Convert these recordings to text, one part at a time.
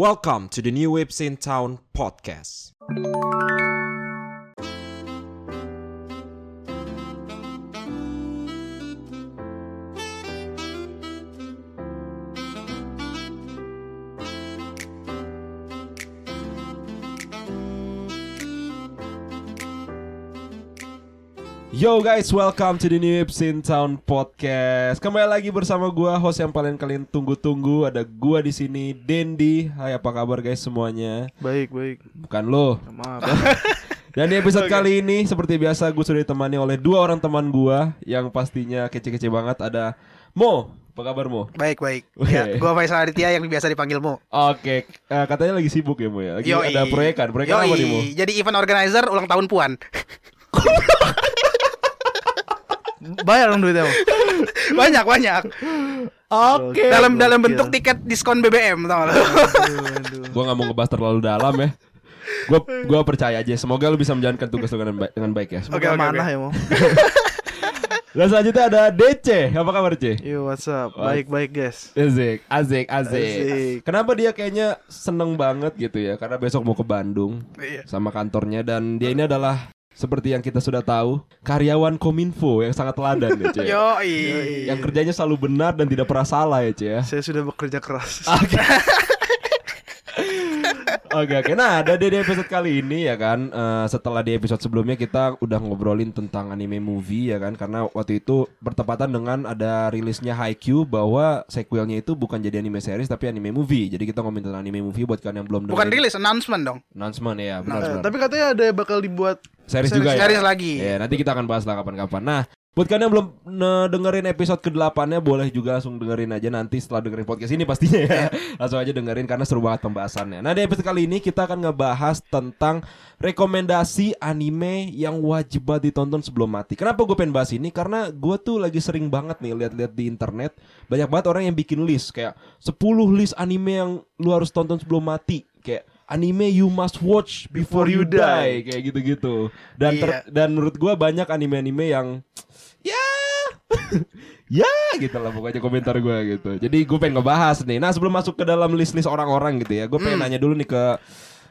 Welcome to the New Waves in Town podcast. Yo guys, welcome to the New Waves in Town podcast. Kembali lagi bersama gua host yang paling kalian tunggu-tunggu. Ada gua di sini, Dendi. Hai, apa kabar guys semuanya? Baik, baik. Bukan lo. Maaf. Dan di episode kali ini seperti biasa gue sudah ditemani oleh dua orang teman gua yang pastinya kece-kece banget. Ada Mo. Apa kabar Mo? Baik baik. Oke. Ya, gua Faisal Aditya yang biasa dipanggil Mo. Oke, eh, katanya lagi sibuk ya Mo ya. Lagi Yoi. ada proyekan. Proyekan apa nih Mo? Jadi event organizer ulang tahun Puan. Bayar dong duitnya. Bang. banyak banyak. Oke. dalam gokil. dalam bentuk tiket diskon BBM tau lo? Aduh, aduh. Gua nggak mau ngebahas terlalu dalam ya. Gua gua percaya aja. Semoga lu bisa menjalankan tugas lu dengan baik, dengan baik ya. Oke, Semoga oke, mana oke. ya, mau? Dan selanjutnya ada DC. Apa kabar C? Yo, what's up? Baik, baik, guys. Azik, Azik, Azik. Kenapa dia kayaknya seneng banget gitu ya? Karena besok mau ke Bandung Iya. sama kantornya dan dia ini adalah seperti yang kita sudah tahu karyawan Kominfo yang sangat teladan ya, Cie. Yo Yang kerjanya selalu benar dan tidak pernah salah ya, Cie. ya. Saya sudah bekerja keras. Oke. Oke oke Nah ada di episode kali ini ya kan eh, Setelah di episode sebelumnya kita udah ngobrolin tentang anime movie ya kan Karena waktu itu bertepatan dengan ada rilisnya Haikyuu Bahwa sequelnya itu bukan jadi anime series tapi anime movie Jadi kita ngomongin tentang anime movie buat kalian yang belum Bukan dengerin. rilis announcement dong. Announcement ya benar Eh, benar. tapi katanya ada bakal dibuat Series juga ya Series lagi. Ya nanti kita akan bahas lah kapan-kapan Nah Buat kalian yang belum dengerin episode ke-8 nya boleh juga langsung dengerin aja nanti setelah dengerin podcast ini pastinya ya. langsung aja dengerin karena seru banget pembahasannya. Nah, di episode kali ini kita akan ngebahas tentang rekomendasi anime yang wajib banget ditonton sebelum mati. Kenapa gue pengen bahas ini? Karena gue tuh lagi sering banget nih lihat-lihat di internet banyak banget orang yang bikin list kayak 10 list anime yang lu harus tonton sebelum mati. Kayak anime you must watch before, you die, kayak gitu-gitu. Dan ter- dan menurut gua banyak anime-anime yang ya gitu lah pokoknya komentar gue gitu jadi gue pengen ngebahas nih nah sebelum masuk ke dalam list-list orang-orang gitu ya gue pengen nanya dulu nih ke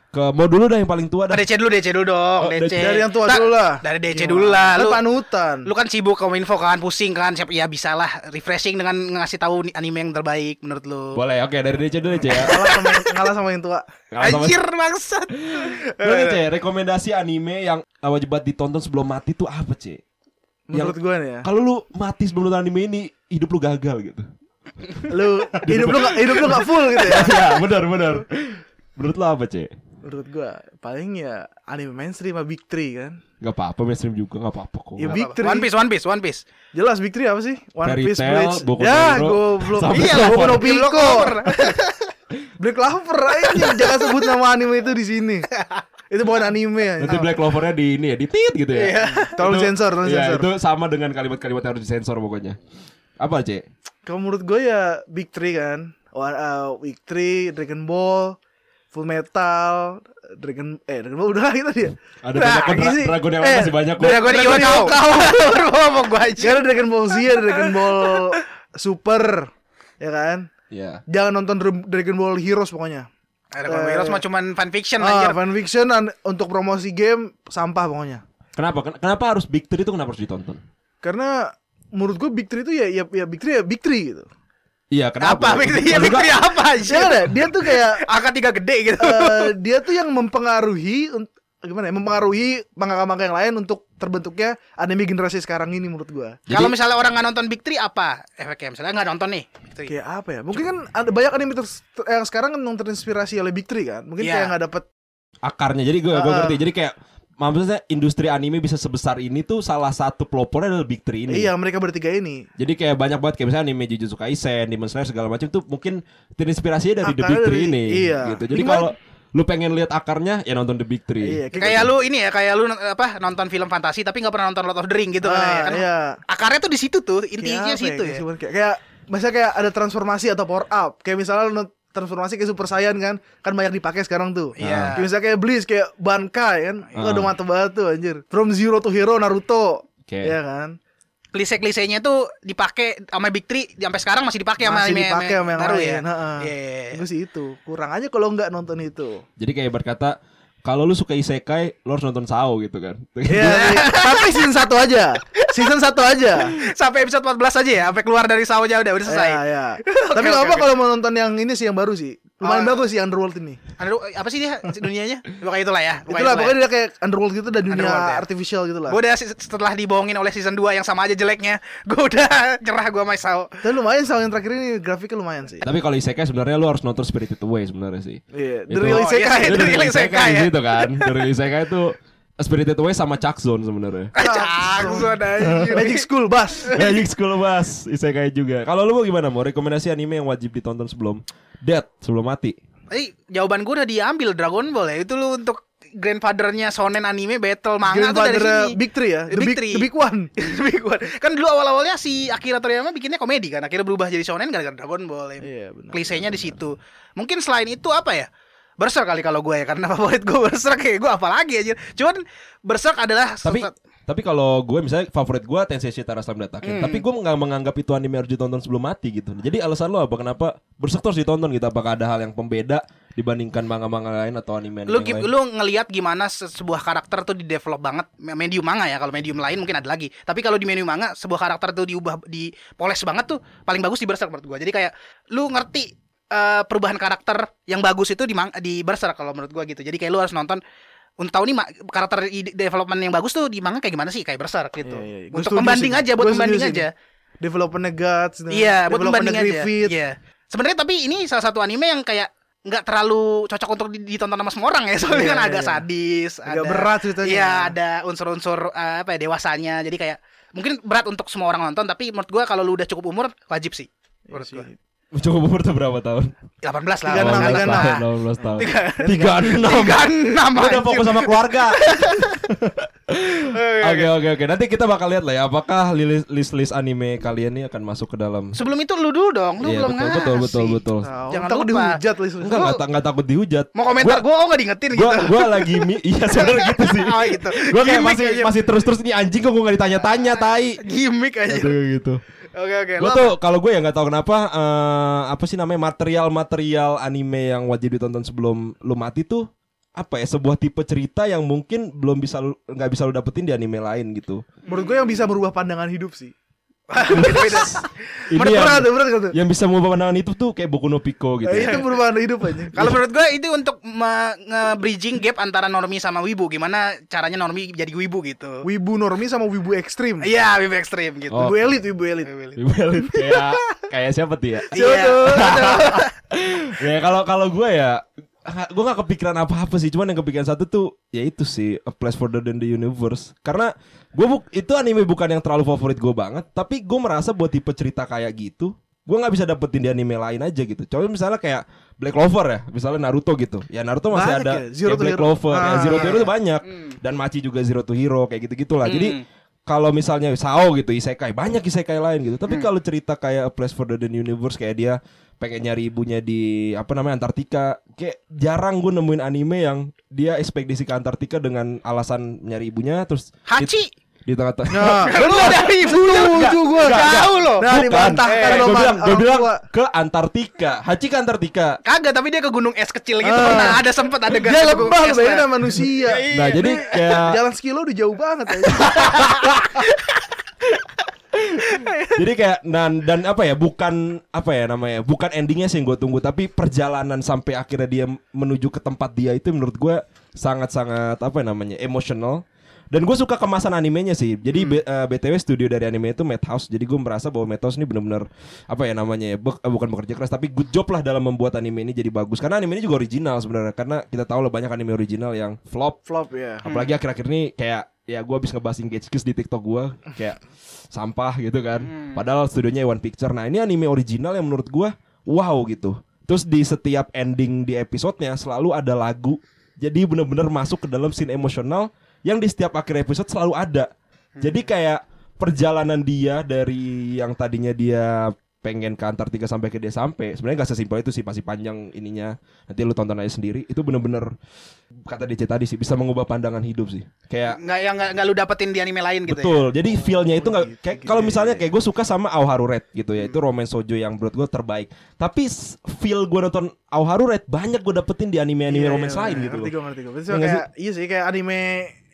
ke mau dulu dah yang paling tua dah DC dulu, DC dulu dong, Oh, DC. dari yang tua Tak, dulu lah. Dari DC Gimana? dulu lah. Kan Lu panutan. lu kan sibuk kominfo kan, pusing kan, siap ya bisa lah refreshing dengan ngasih tahu anime yang terbaik menurut lu. boleh oke dari DC dulu C ya Kalah sama yang, kalah sama yang tua. Nggak sama- Anjir bangsat. Dulu nih C rekomendasi anime yang wajib banget ditonton sebelum mati tuh apa C Menurut gue nih ya. kalau lu mati sebelum nonton anime ini hidup lu gagal gitu Lu hidup lu gak, hidup lu gak full gitu ya. ya benar benar menurut lu apa C Menurut gue paling ya anime mainstream sama Big Three kan. Gak apa-apa mainstream juga gak apa-apa kok Ya, Big. Three. One Piece, One Piece, One Piece. Jelas Big Three apa sih? One Fairy Piece Tail, Bleach. Boku ya, goblok. Iya. Boku no Black Pico. Clover. Black Clover aja jangan sebut nama anime itu di sini. Itu bukan anime ya. Nanti Black Clover-nya di ini ya, di tit gitu ya. Tolong Itu- sensor, tolong iya, sensor. itu sama dengan kalimat-kalimat yang harus disensor pokoknya. Apa, Cek? Kalau menurut gue ya Big Three kan. One, uh, Big Three, Dragon Ball, Full Metal, Dragon eh Dragon Ball udah gitu dia. Ada Nah, banyak dra- sih. dragon yang Eh, masih banyak kok. Dragon Dragon Yokao. Yokao. Baru ngomong gua aja. Gak ada Dragon Ball Z, ada Dragon Ball Super, ya kan? Iya. Jangan nonton Dra- Dragon Ball Heroes pokoknya. Ada Dragon Heroes mah cuman fanfiction Ah, anjir. fanfiction an- untuk promosi game sampah pokoknya. Kenapa? Ken- Kenapa harus Big Three itu kenapa harus ditonton? Karena menurut gue Big Three itu ya ya, ya Big Three ya Big Three gitu. Iya, kenapa? Apa Victory? Maksud gua- Victory apa Ya anjir? kan ya, dia tuh kayak Angka tiga gede gitu. eh, dia tuh yang mempengaruhi gimana ya mempengaruhi mangga-mangga yang lain untuk terbentuknya anime generasi sekarang ini menurut gua Kalau misalnya orang nggak nonton Big Three apa efeknya? Misalnya nggak nonton nih. Big Three. kayak apa ya mungkin kan ada banyak anime ter- yang sekarang kan yang terinspirasi oleh Big Three kan mungkin Iya. kayak nggak dapet akarnya. Jadi gue gue Ah. ngerti. Jadi kayak maksudnya industri anime bisa sebesar ini tuh salah satu pelopornya adalah Big Three ini. iya mereka bertiga ini Jadi kayak banyak banget kayak misalnya anime Jujutsu Kaisen, Demon Slayer segala macam tuh mungkin terinspirasinya dari The Akarnya Big Three dari- ini iya. gitu. Jadi kalau lu pengen lihat akarnya ya nonton The Big Three. iya Kayak lu ini ya, kayak lu apa nonton film fantasi tapi nggak pernah nonton Lord of the Ring gitu kan, Ah, ya kan? iya. Akarnya tuh di situ tuh, intinya situ kayak ya. cuman kayak, kayak misalnya kayak ada transformasi atau power up kayak misalnya lu transformasi kayak Super Saiyan kan kan banyak dipakai sekarang tuh Iya. kayak misalnya kayak Bleach kayak Bankai kan itu Ah. udah mantep banget tuh anjir from zero to hero Naruto Oke. Iya kan klise-klisenya tuh dipakai sama Big Three sampai sekarang masih dipakai sama Masih dipakai sama yang baru lain. ya. Heeh. Iya. Gue sih itu. Kurang aja kalau nggak nonton itu. Jadi kayak berkata kalau lu suka isekai, lu harus nonton Sao gitu kan. Iya, iya. tapi season 1 aja. Season 1 aja. Sampai episode 14 aja ya, sampai keluar dari saunya udah udah selesai. Iya, iya. Oke, Tapi nggak apa oke. kalau mau nonton yang ini sih yang baru sih. Lumayan Oh. bagus sih Underworld ini. Ada apa sih dia dunianya? Pokoknya itulah ya. Itulah pokoknya dia kayak Underworld gitu dan dunia Underworld, ya. artificial gitu lah. Gue udah setelah dibohongin oleh season 2 yang sama aja jeleknya, gue udah cerah gue sama Sao. Tapi lumayan soal yang terakhir ini grafiknya lumayan sih. Tapi kalau isekai sebenarnya lu harus nonton Spirited Away sebenarnya sih. Iya, Itu- The Real Oh, Isekai. iya, Itu The Real Isekai ya. gitu kan. The Real Isekai itu Spirited Away sama Chuck Zone sebenarnya. Cangsun aja. Magic School, Bas. Magic School Bus Isekai juga. Kalau lu mau gimana mau rekomendasi anime yang wajib ditonton sebelum death, sebelum mati? Eh, jawaban gue udah diambil Dragon Ball ya. Itu lu untuk grandfathernya shonen anime battle manga tuh dari sini. uh, Big Three ya. The Big Big, Three. the big One. Big One. Kan dulu awal-awalnya si Akira Toriyama bikinnya komedi kan, akhirnya berubah jadi shonen gara-gara Dragon Ball. Ya. Iya, benar. Klisenya di situ. Mungkin selain itu apa ya? Berserk kali kalau gue ya karena favorit gue Berserk kayak gue apalagi aja. Cuman Berserk adalah Tapi tapi kalau gue misalnya favorit gue Tensei Shitara Slam Dataken. Hmm. Tapi gue nggak menganggap itu anime harus ditonton sebelum mati gitu. Jadi alasan lo apa kenapa Berserk tuh harus ditonton gitu? Apakah ada hal yang pembeda dibandingkan manga-manga lain atau anime-anime lu yang lain? lu ngelihat gimana se- sebuah karakter tuh di develop banget medium manga ya kalau medium lain mungkin ada lagi tapi kalau di medium manga sebuah karakter tuh diubah dipoles banget tuh paling bagus di Berserk menurut gua jadi kayak lu ngerti eh, perubahan karakter yang bagus itu di di Berserk kalau menurut gua gitu jadi kayak lu harus nonton untuk tahu nih karakter development yang bagus tuh di manga kayak gimana sih kayak Berserk gitu Iya, iya, iya. Untuk pembanding aja buat Gua pembanding aja Development Guts. Iya, buat development pembanding aja. Iya. Sebenarnya tapi ini salah satu anime yang kayak nggak terlalu cocok untuk di- ditonton sama semua orang ya. Soalnya Iya, kan iya, agak iya. sadis, Agak ada berat ceritanya. Iya, ada unsur-unsur eh, apa ya dewasanya. Jadi kayak mungkin berat untuk semua orang nonton, tapi menurut gua kalau lu udah cukup umur wajib sih. Menurut gua. Coba umur tuh berapa tahun? 18 lah. 36, 18 tahun. 36. 36. 36 Gue udah fokus sama keluarga. Oke oke oke. Nanti kita bakal lihat lah ya apakah list list anime kalian ini akan masuk ke dalam. Sebelum itu lu dulu dong, lu Iya belum betul, ngasih. betul betul betul. Jangan takut dihujat list. Enggak enggak ta- enggak takut dihujat. Mau komentar gua oh enggak diingetin gitu. Gua gua lagi iya sebenarnya gitu sih. Oh, gitu. Gua kayak masih terus-terus ini anjing kok gua enggak ditanya-tanya tai. Gimik aja. Gitu gitu. Oke oke. Gue Lu tuh kalau gue ya nggak tahu kenapa eh, apa sih namanya material-material anime yang wajib ditonton sebelum lu mati tuh apa ya sebuah tipe cerita yang mungkin belum bisa lu- nggak bisa lu dapetin di anime lain gitu. Menurut gue yang bisa merubah pandangan hidup sih. Ini yang, berat, berat, berat. yang bisa mengubah pandangan itu tuh kayak Boku no Pico gitu. Eh, ya. itu perubahan hidup aja. Kalau menurut gue itu untuk nge-bridging gap antara Normi sama Wibu Gimana caranya Normi jadi Wibu gitu Wibu normi sama wibu ekstrim. Iya Wibu ekstrim gitu Oh. Wibu elit, wibu elit. Ibu elit kayak kayak siapa tuh ya? Iya ya kalau kalau gue ya gue gak kepikiran apa-apa sih cuman yang kepikiran satu tuh ya itu sih a place further than the universe karena gue buk itu anime bukan yang terlalu favorit gue banget tapi gue merasa buat tipe cerita kayak gitu gue nggak bisa dapetin di anime lain aja gitu coba misalnya kayak Black Clover ya misalnya Naruto gitu ya Naruto masih Banyak ada ya, Zero to Black Hero. Clover ya Ah. Zero to Hero tuh banyak Hmm. dan Machi juga Zero to Hero kayak gitu gitulah jadi Hmm. kalau misalnya Sao gitu isekai banyak isekai lain gitu tapi Hmm. kalau cerita kayak A Place for the Universe kayak dia pengen nyari ibunya di apa namanya Antartika. Kayak jarang gue nemuin anime yang dia ekspedisi ke Antartika dengan alasan nyari ibunya terus Hachi! di, di tengah-tengah. Nah, Lu ada ibunya setuju gue. Jauh loh. Nah, dibantahkan eh, lo gue man, bilang orang bilang ke Antartika. Hachi ke Antartika. Kagak tapi dia ke gunung es kecil gitu. Ah. Pernah ada sempet ada Dia ke gunung lebah nah. manusia. nah jadi kayak Jalan sekilo udah jauh banget ya. Jadi kayak dan dan apa ya bukan apa ya namanya bukan endingnya sih yang gue tunggu tapi perjalanan sampai akhirnya dia menuju ke tempat dia itu menurut gue sangat sangat apa ya namanya emosional dan gue suka kemasan animenya sih. Jadi B- eh, btw studio dari anime itu Madhouse. Jadi gue merasa bahwa Madhouse ini benar-benar apa ya namanya ya bek- eh, bukan bekerja keras tapi good job lah dalam membuat anime ini jadi bagus. Karena anime ini juga original sebenarnya. Karena kita tahu lah banyak anime original yang flop. Flop ya. Apalagi akhir-akhir ini kayak ya gue habis ngebahas Engage Kiss di TikTok gue kayak sampah gitu kan. Padahal studionya One Picture. Nah ini anime original yang menurut gue wow gitu. Terus di setiap ending di episodenya selalu ada lagu. Jadi bener-bener masuk ke dalam scene emosional yang di setiap akhir episode selalu ada. Jadi kayak perjalanan dia dari yang tadinya dia pengen ke Antartika sampai ke dia sampai sebenarnya nggak sesimpel itu sih pasti panjang ininya nanti lu tonton aja sendiri itu bener-bener kata DC tadi sih bisa mengubah pandangan hidup sih kayak Nggak yang nggak lu dapetin di anime lain gitu ya. Betul. Jadi feel-nya itu nggak gitu, kayak gitu kalau ya, misalnya ya. kayak gue suka sama Aoharu Red gitu ya. Itu romance shoujo yang menurut gue terbaik. Tapi feel gue nonton Aoharu Red banyak gue dapetin di anime-anime Iya, romance iya, lain iya, gitu Ngerti gue, ngerti gue. Iya kayak iya sih kayak anime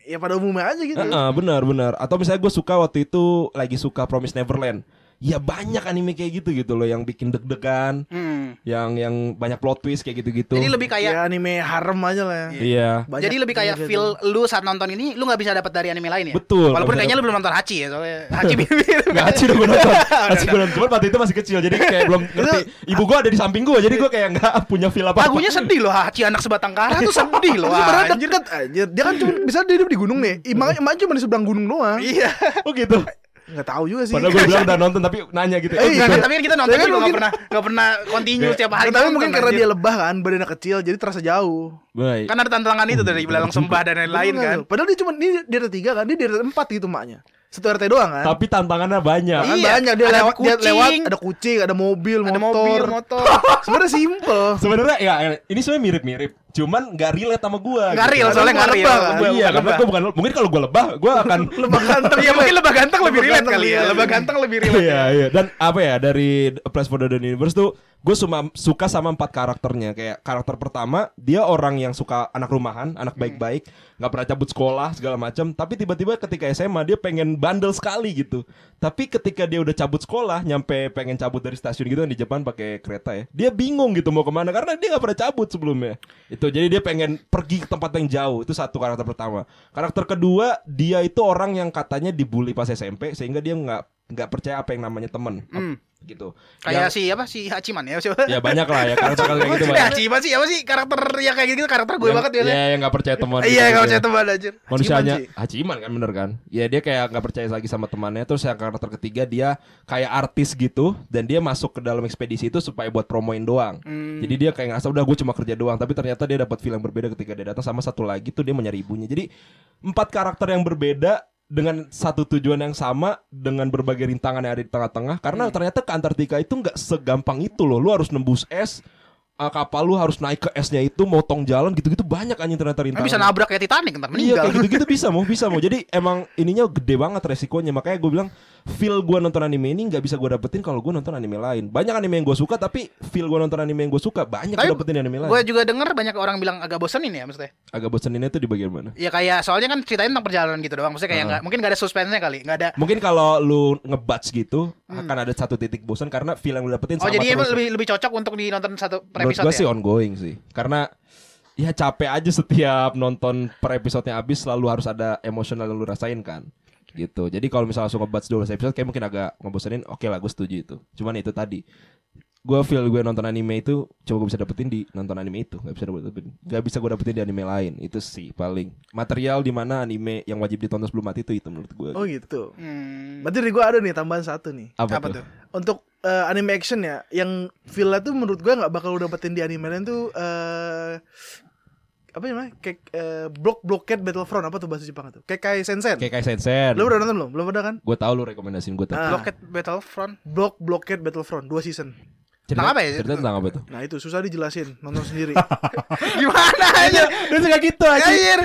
ya pada umumnya aja gitu. Heeh, benar benar. Atau misalnya gue suka waktu itu lagi suka Promise Neverland. Ya banyak anime kayak gitu gitu loh yang bikin deg-degan, Hmm. yang yang banyak plot twist kayak gitu-gitu. Jadi lebih Kayak kayak anime harem aja lah ya. Iya. Banyak- jadi lebih kayak feel gitu. lu saat nonton ini lu nggak bisa dapat dari anime lain ya. Betul. Walaupun Nggak kayaknya lu belum nonton Hachi ya soalnya Hachi bibir. Gak Hachi udah gue nonton Hachi gue nonton Cuman waktu itu masih kecil Jadi kayak belum ngerti Ibu gue ada di samping gue Jadi gue kayak gak punya feel apa-apa Lagunya sedih loh Hachi anak sebatang kara tuh sedih loh. Sebenarnya anjir. deket anjir. Dia kan cuma bisa dia hidup di gunung nih. Emak emak cuma di seberang gunung doang. Iya. Oh gitu Enggak tahu juga sih. Padahal gue bilang udah nonton Tapi nanya gitu Eh, Oh, iya, tapi kan kita nonton Ya kan juga nggak mungkin- pernah nggak pernah continue Iya. setiap hari. Nonton, mungkin karena dia lebah kan, badannya kecil jadi terasa jauh. Baik kan ada tantangan itu dari belalang sembah dan lain-lain kan. Padahal dia cuma dia di RT 3 kan, dia di RT 4 gitu maknya. Satu RT doang kan. Tapi tantangannya banyak Kan Iya, banyak dia ada lewat dia lewat ada kucing, ada mobil, Ada motor. mobil, motor. Sebenarnya simple. Sebenarnya ya ini sebenarnya mirip-mirip Cuman gak relate sama gue Nggak real, Karena soalnya nggak real. lebah? Lebah, Iya karena gue bukan Mungkin kalau gue lebah Gue akan Lebah ganteng. Iya mungkin lebah ganteng lebih relate kali ya. iya. Lebah ganteng lebih relate. Iya iya Dan apa ya Dari A Place for the Dead Universe tuh Gue cuma suka sama empat karakternya Kayak karakter pertama Dia orang yang suka anak rumahan Anak baik-baik nggak pernah cabut sekolah segala macam Tapi tiba-tiba ketika SMA Dia pengen bandel sekali gitu Tapi ketika dia udah cabut sekolah Nyampe pengen cabut dari stasiun gitu kan Di Jepang pakai kereta ya Dia bingung gitu mau ke mana Karena dia nggak pernah cabut sebelumnya Itu jadi dia pengen pergi ke tempat yang jauh. Itu satu karakter pertama. Karakter kedua Dia itu orang yang katanya dibully pas SMP Sehingga dia nggak nggak percaya apa yang namanya temen Hmm. Gitu Kayak Yang- si apa si Hachiman ya siapa? ya banyak lah ya karakter kayak gitu Eh, banyak Hachiman sih apa sih karakter yang kayak gitu karakter gue Yang- banget ya. ya yang nggak percaya teman Iya, gitu nggak ya. percaya teman anjir. manusianya Hachiman Hachiman kan bener kan ya dia kayak nggak percaya lagi sama temannya terus yang karakter ketiga dia kayak artis gitu dan dia masuk ke dalam ekspedisi itu supaya buat promoin doang Hmm. jadi dia kayak ngerasa udah gue cuma kerja doang tapi ternyata dia dapat yang berbeda ketika dia datang sama satu lagi tuh dia mau nyari ibunya jadi empat karakter yang berbeda dengan satu tujuan yang sama dengan berbagai rintangan yang ada di tengah-tengah karena ternyata ke Antartika itu nggak segampang itu loh. Lu harus nembus es uh, kapal lu harus naik ke esnya itu motong jalan gitu-gitu. Banyak anjing ternyata Kan rintangan bisa nabrak kayak Titanic ntar Iya meninggal. kayak gitu-gitu bisa mau bisa mau jadi emang ininya gede banget resikonya. Makanya gue bilang feel gue nonton anime ini nggak bisa gue dapetin kalau gue nonton anime lain banyak anime yang gue suka tapi feel gue nonton anime yang gue suka banyak Tapi gue dapetin anime lain Gue juga denger banyak orang bilang agak bosenin ya maksudnya. agak boseninnya tuh di bagian mana Ya kayak soalnya kan ceritain tentang perjalanan gitu doang. Maksudnya kayak Heeh. nggak mungkin gak ada suspense-nya kali, nggak ada. mungkin kalau lu ngebatch gitu akan ada satu titik bosan karena feel yang lu dapetin Hmm. Oh sama jadi terus lebih lebih cocok untuk dinonton satu per episode gue ya? sih ongoing sih karena ya capek aja setiap nonton per episodenya habis selalu harus ada emosional yang lu rasain kan gitu jadi kalau misalnya langsung ngebatch 12 episode kayak mungkin agak ngebosenin oke lah gue setuju itu cuman itu tadi gue feel gue nonton anime itu coba gue bisa dapetin di nonton anime itu nggak bisa dapetin nggak bisa gue dapetin di anime lain itu sih paling material di mana anime yang wajib ditonton sebelum mati itu itu menurut gue Oh gitu. Hmm. Berarti gua ada nih tambahan satu nih. apa, Apa tuh? tuh? Untuk eh, anime action ya, yang feel-nya tuh menurut gua nggak bakal lu dapetin di anime lain tuh eh apa namanya? Kayak eh, Block Blockade Battlefront apa tuh bahasa Jepang itu? Kayak kayak Sensen. kayak kayak Sensen Lu udah nonton belum? Belum ada kan? gue tahu lu rekomendasiin gue tuh Ah. Blockade Battlefront. Block Blockade Battlefront dua season. cerita, Tentang apa ya? cerita tentang apa tuh Nah itu susah dijelasin, nonton sendiri. Gimana aja? Dia suka gitu aja Anjir.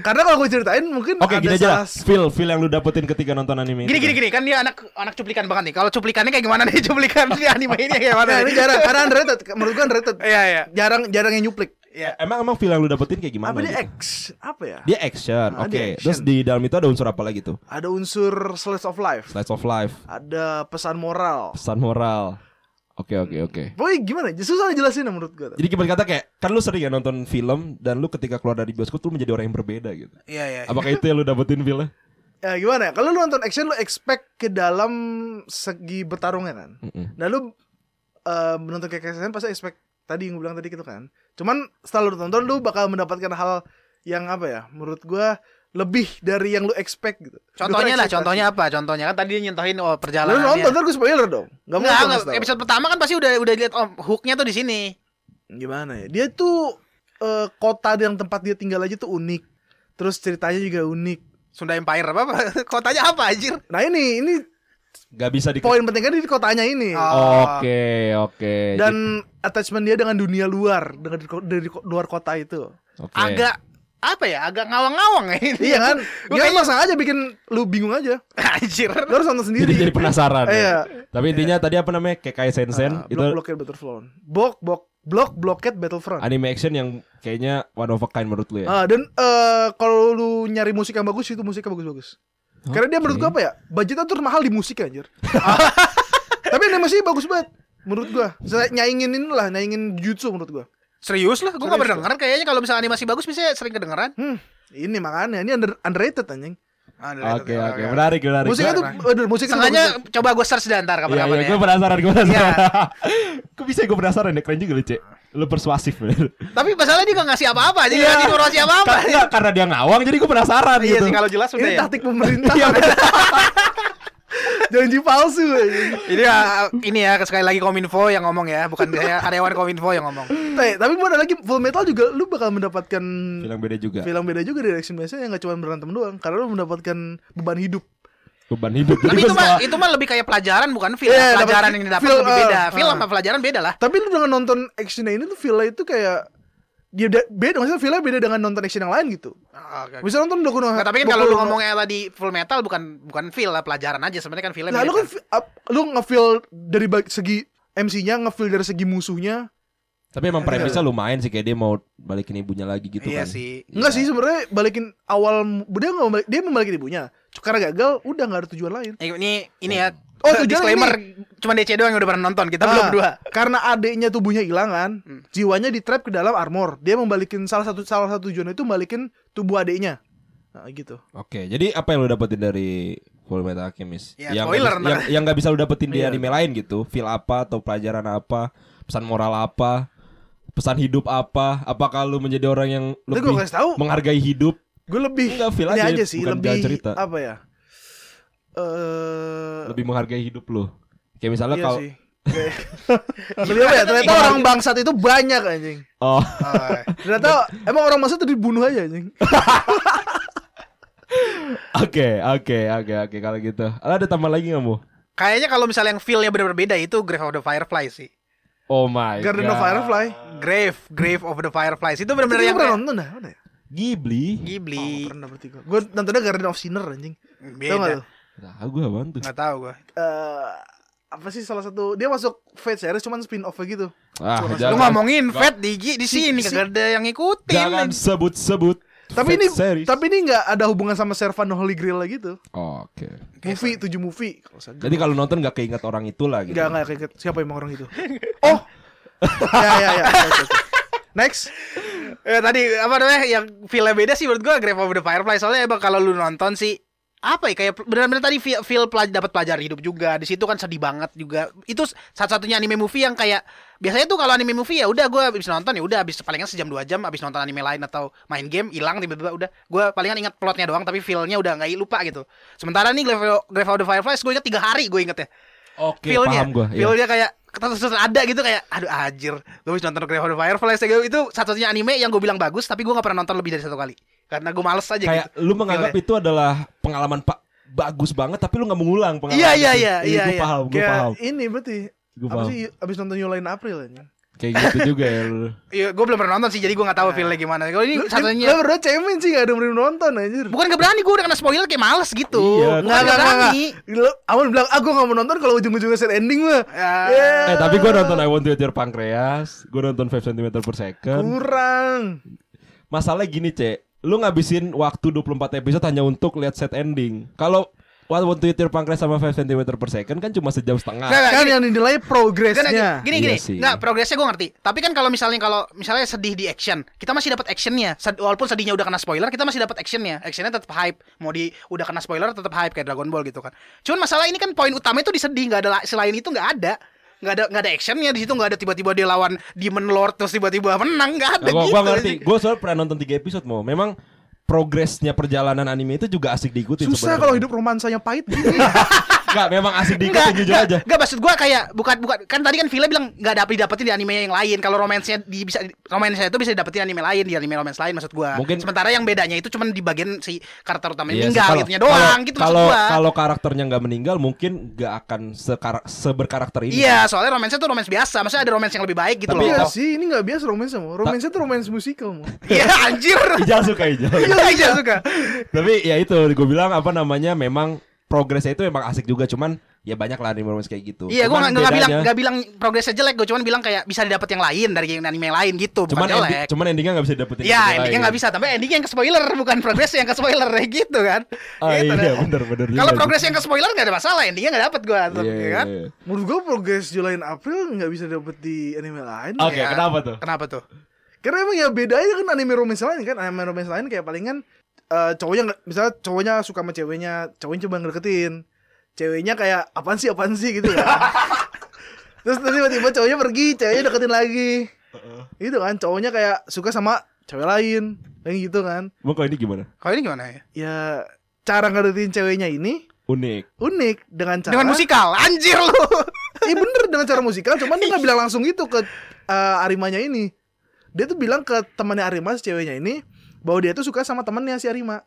Karena kalau gue ceritain mungkin Oke ada gini aja salah- Feel Feel yang lu dapetin ketika nonton anime Gini itu gini gini kan dia anak anak cuplikan banget nih. Kalau cuplikannya kayak gimana nih cuplikan di anime ini kayak gimana? Nah, ini jarang karena underrated. Menurut gue underrated. Iya iya. Jarang jarang yang nyuplik. Iya. Emang emang feel yang lu dapetin kayak gimana? Apa dia gitu? X? Apa ya? Dia action, Ah, oke. action. Terus di dalam itu ada unsur apa lagi tuh? Ada unsur slice of life. Slice of life, Ada pesan moral. pesan moral. Oke oke oke. Pokoknya gimana? Susah dijelasin menurut gue. Jadi kibat kata kayak kan lu sering ya nonton film dan lu ketika keluar dari bioskop tuh menjadi orang yang berbeda gitu. Iya iya. Apakah itu yang lu dapetin feel Ya gimana ya? Kalau lu nonton action lu expect ke dalam segi bertarungnya kan. Nah lu eh, menonton kayak action pasti expect tadi yang gue bilang tadi gitu kan. Cuman setelah lu tonton lu bakal mendapatkan hal yang apa ya? Menurut gua lebih dari yang lu expect gitu. Contohnya lah, Lu contohnya apa? Contohnya kan tadi dia nyentuhin oh Lu perjalanannya. nonton ntar gue spoiler dong. Gak mau Enggak, enggak. Episode pertama kan pasti udah udah lihat oh hooknya tuh di sini. Gimana ya? Dia tuh eh, kota yang tempat dia tinggal aja tuh unik. Terus ceritanya juga unik. Sunda Empire apa apa? Kotanya apa anjir? Nah ini ini Gak bisa di poin pentingnya di kotanya ini. Oh. Oke, oke. Dan attachment dia dengan dunia luar, dengan di- dari luar kota itu. Oke. Agak apa ya? Agak ngawang-ngawang ya ini. Iya kan? Gua Dia kayaknya- masang aja bikin lu bingung aja. Anjir. Lu harus nonton sendiri. jadi jadi penasaran. ya. Iya. Tapi intinya tadi apa namanya? Kekai Sensen Ah, itu Block Blockade Battlefront. Block Block Block Blockade Battlefront. anime action yang kayaknya one of a kind menurut lu ya. Ah, dan eh kalau lu nyari musik yang bagus itu musiknya bagus-bagus. Karena dia menurut gua apa ya? Budgetnya tuh mahal di musik anjir. Tapi animasinya bagus banget menurut gua. Saya nyaingin ini lah, nyaingin Jutsu menurut gua. Serius lah, gue gak Serius pernah denger Kayaknya kalau misalnya animasi bagus bisa sering kedengeran Hmm, ini makanya ini under, underrated anjing. Oke, oke. Menarik, menarik. Musiknya tuh Gua- aduh, musiknya tuh Sengaja coba gue search dah ntar Iya, kapan-kapan iya, ya gue penasaran, gue penasaran. Iya. Kok bisa gue penasaran ya? Keren juga lu, Cek. Lu persuasif, bener. Tapi masalahnya dia gak ngasih apa-apa Jadi gak ngasih informasi apa-apa Ka- Enggak, karena dia ngawang, jadi gue penasaran Iya gitu. sih kalau jelas udah Ini ya taktik pemerintah. Iya, bener. Janji palsu anjing. Ini ya, ini ya sekali lagi Kominfo yang ngomong ya Bukan saya karyawan Kominfo yang ngomong tapi gua ada lagi Full Metal juga lu bakal mendapatkan Film beda juga. film beda juga dari action biasa yang gak cuma berantem doang karena lu mendapatkan beban hidup. Beban hidup. Tapi itu mah itu mah lebih kayak pelajaran bukan film Iya, Pelajaran dapat yang didapat feel, lebih beda uh, Film uh. sama pelajaran beda lah Tapi lu dengan nonton actionnya ini tuh feel itu kayak dia da- beda maksudnya feel beda dengan nonton action yang lain gitu. Bisa nonton no Nggak, tapi kan kalau lu ngomongnya tadi full metal bukan bukan feel lah pelajaran aja sebenarnya kan filmnya Nah, lu kan lu nge-feel dari segi MC-nya, nge-feel dari segi musuhnya. Tapi emang premisnya lumayan sih kayak dia mau balikin ibunya lagi gitu iya kan. sih. Enggak Iya. sih sebenarnya balikin awal dia enggak membalik, dia membalikin ibunya. Karena gagal udah nggak ada tujuan lain. Eh, Ini ini ya. Oh, tujuan disclaimer cuma DC doang yang udah pernah nonton. Kita belum Ah, berdua. Karena adiknya tubuhnya hilangan, Hmm. jiwanya di trap ke dalam armor. Dia membalikin salah satu salah satu tujuan itu membalikin tubuh adiknya. Nah, gitu. Oke, jadi apa yang lu dapetin dari Full Metal Alchemist? Ya, yang spoiler, bisa- yang yang nggak bisa lu dapetin di Iya. anime lain gitu. Feel apa atau pelajaran apa? Pesan moral apa? Pesan hidup apa? Apakah lu menjadi orang yang lebih gue tahu, menghargai hidup? gue lebih Enggak, feel ini aja, aja, sih, bukan lebih jalan cerita. apa ya? Eh Lebih menghargai hidup lu. Kayak misalnya iya kalau apa ya? Ternyata orang bangsat itu banyak anjing. oh Oh, Ternyata emang orang bangsat itu dibunuh aja anjing. oke oke oke oke kalau gitu. Ada tambah lagi nggak mu? Kayaknya kalau misalnya yang feel-nya benar-benar beda itu Grave of the Firefly sih. Oh my Garden god. of Firefly. Grave, Grave of the Fireflies itu benar-benar yang pernah kayak nonton dah, mana ya? Ghibli. Ghibli. Oh, pernah berarti gue. Gue nontonnya Garden of Sinner anjing. Tahu enggak Beda. tuh? Tahu gue apaan tuh? Enggak tahu gua. Eh apa sih salah satu dia masuk Fate series cuman spin off gitu. Ah, Lu Lu ngomongin Fat di di sini Si- kagak ada yang ngikutin. jangan sebut-sebut. Tapi ini series. tapi ini nggak ada hubungan sama Servan Holy Grail lah gitu. Oke. Movie tujuh movie. Kalau saya Jadi kalau nonton nggak keinget orang itulah gitu. nggak nggak keinget siapa emang orang itu. oh. ya ya ya. Next. Eh tadi apa namanya yang feel beda sih menurut gua Grave of the Firefly soalnya emang kalau lu nonton sih apa ya kayak benar-benar tadi feel, feel pelaj dapat pelajaran hidup juga. Di situ kan sedih banget juga. Itu satu-satunya anime movie yang kayak biasanya tuh kalau anime movie ya udah gua habis nonton ya udah habis palingan sejam dua jam habis nonton anime lain atau main game hilang tiba-tiba udah. Gua palingan ingat plotnya doang tapi feelnya udah nggak lupa gitu. Sementara nih Grave, Grave of the Fireflies gue ingat tiga hari gue inget ya Oke, feelnya. paham gue. feelnya kayak terus ada gitu kayak aduh anjir gue habis nonton Grave of the Fireflies ya, itu satu-satunya anime yang gue bilang bagus tapi gue gak pernah nonton lebih dari satu kali karena gue males aja Kayak gitu lu menganggap Feelnya. itu adalah pengalaman pak bagus banget tapi lu nggak mengulang pengalaman Iya, iya, itu. iya, iya, gue iya. paham gue paham ini berarti gue apa paham sih abis nonton New Line April anjing. kayak gitu juga ya lu Iya, gue belum pernah nonton sih, jadi gue gak tahu feelnya gimana. Kalau ini satunya, lu berdua cemen sih gak ada yang berani nonton anjir. bukan gak berani, gue udah kena spoiler kayak males gitu. Iya, enggak, enggak, berani. Aman bilang, ah gue gak mau nonton kalau ujung-ujungnya set ending mah Ya. Ya. eh tapi gue nonton I Want to Eat Your Pancreas gue nonton 5 cm per second Kurang masalahnya gini cek lu ngabisin waktu 24 episode hanya untuk lihat set ending kalau to Eat Your Pancreas sama 5 cm per second kan cuma sejam setengah nggak, Kan gini. yang dinilai Gini, progresnya gini, Iya gini. sih. Nggak, progresnya gue ngerti. Tapi kan kalau misalnya kalau misalnya sedih di action, kita masih dapat actionnya. Walaupun sedihnya udah kena spoiler, kita masih dapat actionnya. Actionnya tetap hype. Mau di udah kena spoiler tetap hype kayak Dragon Ball gitu kan. Cuman masalah ini kan poin utama itu di sedih, nggak ada la- selain itu nggak ada. Nggak ada nggak ada actionnya di situ nggak ada tiba-tiba dia lawan Demon Lord terus tiba-tiba menang nggak ada Nah, gua, gitu. gua ngerti. Gue soal pernah nonton 3 episode mau. Memang progresnya perjalanan anime itu juga asik diikuti Susah kalau hidup romansanya pahit gini Enggak, memang asik Enggak, diikutin jujur enggak, aja. enggak maksud gua kayak bukan bukan kan tadi kan Villa bilang enggak dapet didapetin di anime yang lain. Kalau romansnya di bisa romansnya itu bisa didapetin di anime lain, di anime romance lain maksud gua. Mungkin- sementara yang bedanya itu cuman di bagian si karakter utamanya Iya meninggal gitunya doang kalau- gitu maksud Kalau gua. kalau karakternya nggak meninggal mungkin nggak akan sekar- seberkarakter ini. Iya, soalnya romansnya tuh romance biasa. Maksudnya ada romance yang lebih baik gitu Tapi loh. Iya sih, ini nggak biasa romance mau. Romance itu romance musikal mau. Iya, anjir. Ijal suka Ijal. Iya, iya suka. Tapi ya itu gue bilang apa namanya memang progresnya itu memang asik juga cuman ya banyak lah anime romance kayak gitu. Iya, gua Cuman nggak nggak bilang bedanya- nggak bilang progresnya jelek, gua cuman bilang kayak bisa didapet yang lain dari yang anime yang lain gitu, bukan cuman jelek. endi- cuman endingnya nggak bisa dapetin. Ya, yang endingnya lain. nggak bisa, tapi endingnya yang ke spoiler bukan progresnya yang ke spoiler kayak gitu kan. Ah, Gitu iya dah. bener bener juga Kalau progres yang ke spoiler nggak ada masalah, endingnya nggak dapet gua, Iya, ya kan? iya, iya. Menurut gua progres July dan April nggak bisa dapet di anime lain. Oke, Ya. kenapa tuh? Kenapa tuh? Karena emang ya beda aja kan anime romance lain kan. Anime romance lain kayak palingan eh, cowoknya nggak- misalnya cowoknya suka sama ceweknya, cowoknya coba ngedeketin. Ceweknya kayak apaan sih apaan sih gitu ya. Terus nanti tiba-tiba cowoknya pergi, ceweknya deketin lagi. Gitu kan, cowoknya kayak suka sama cewek lain. Kayak gitu kan. Mau kalau ini gimana? Kalau ini gimana ya? Ya cara ngedeketin ceweknya ini Unik. unik dengan cara Dengan musikal, anjir lu. Iya bener dengan cara musikal, cuman dia nggak bilang langsung gitu ke eh, Arimanya ini. Dia tuh bilang ke temannya Arima si ceweknya ini bahwa dia tuh suka sama temannya si Arima.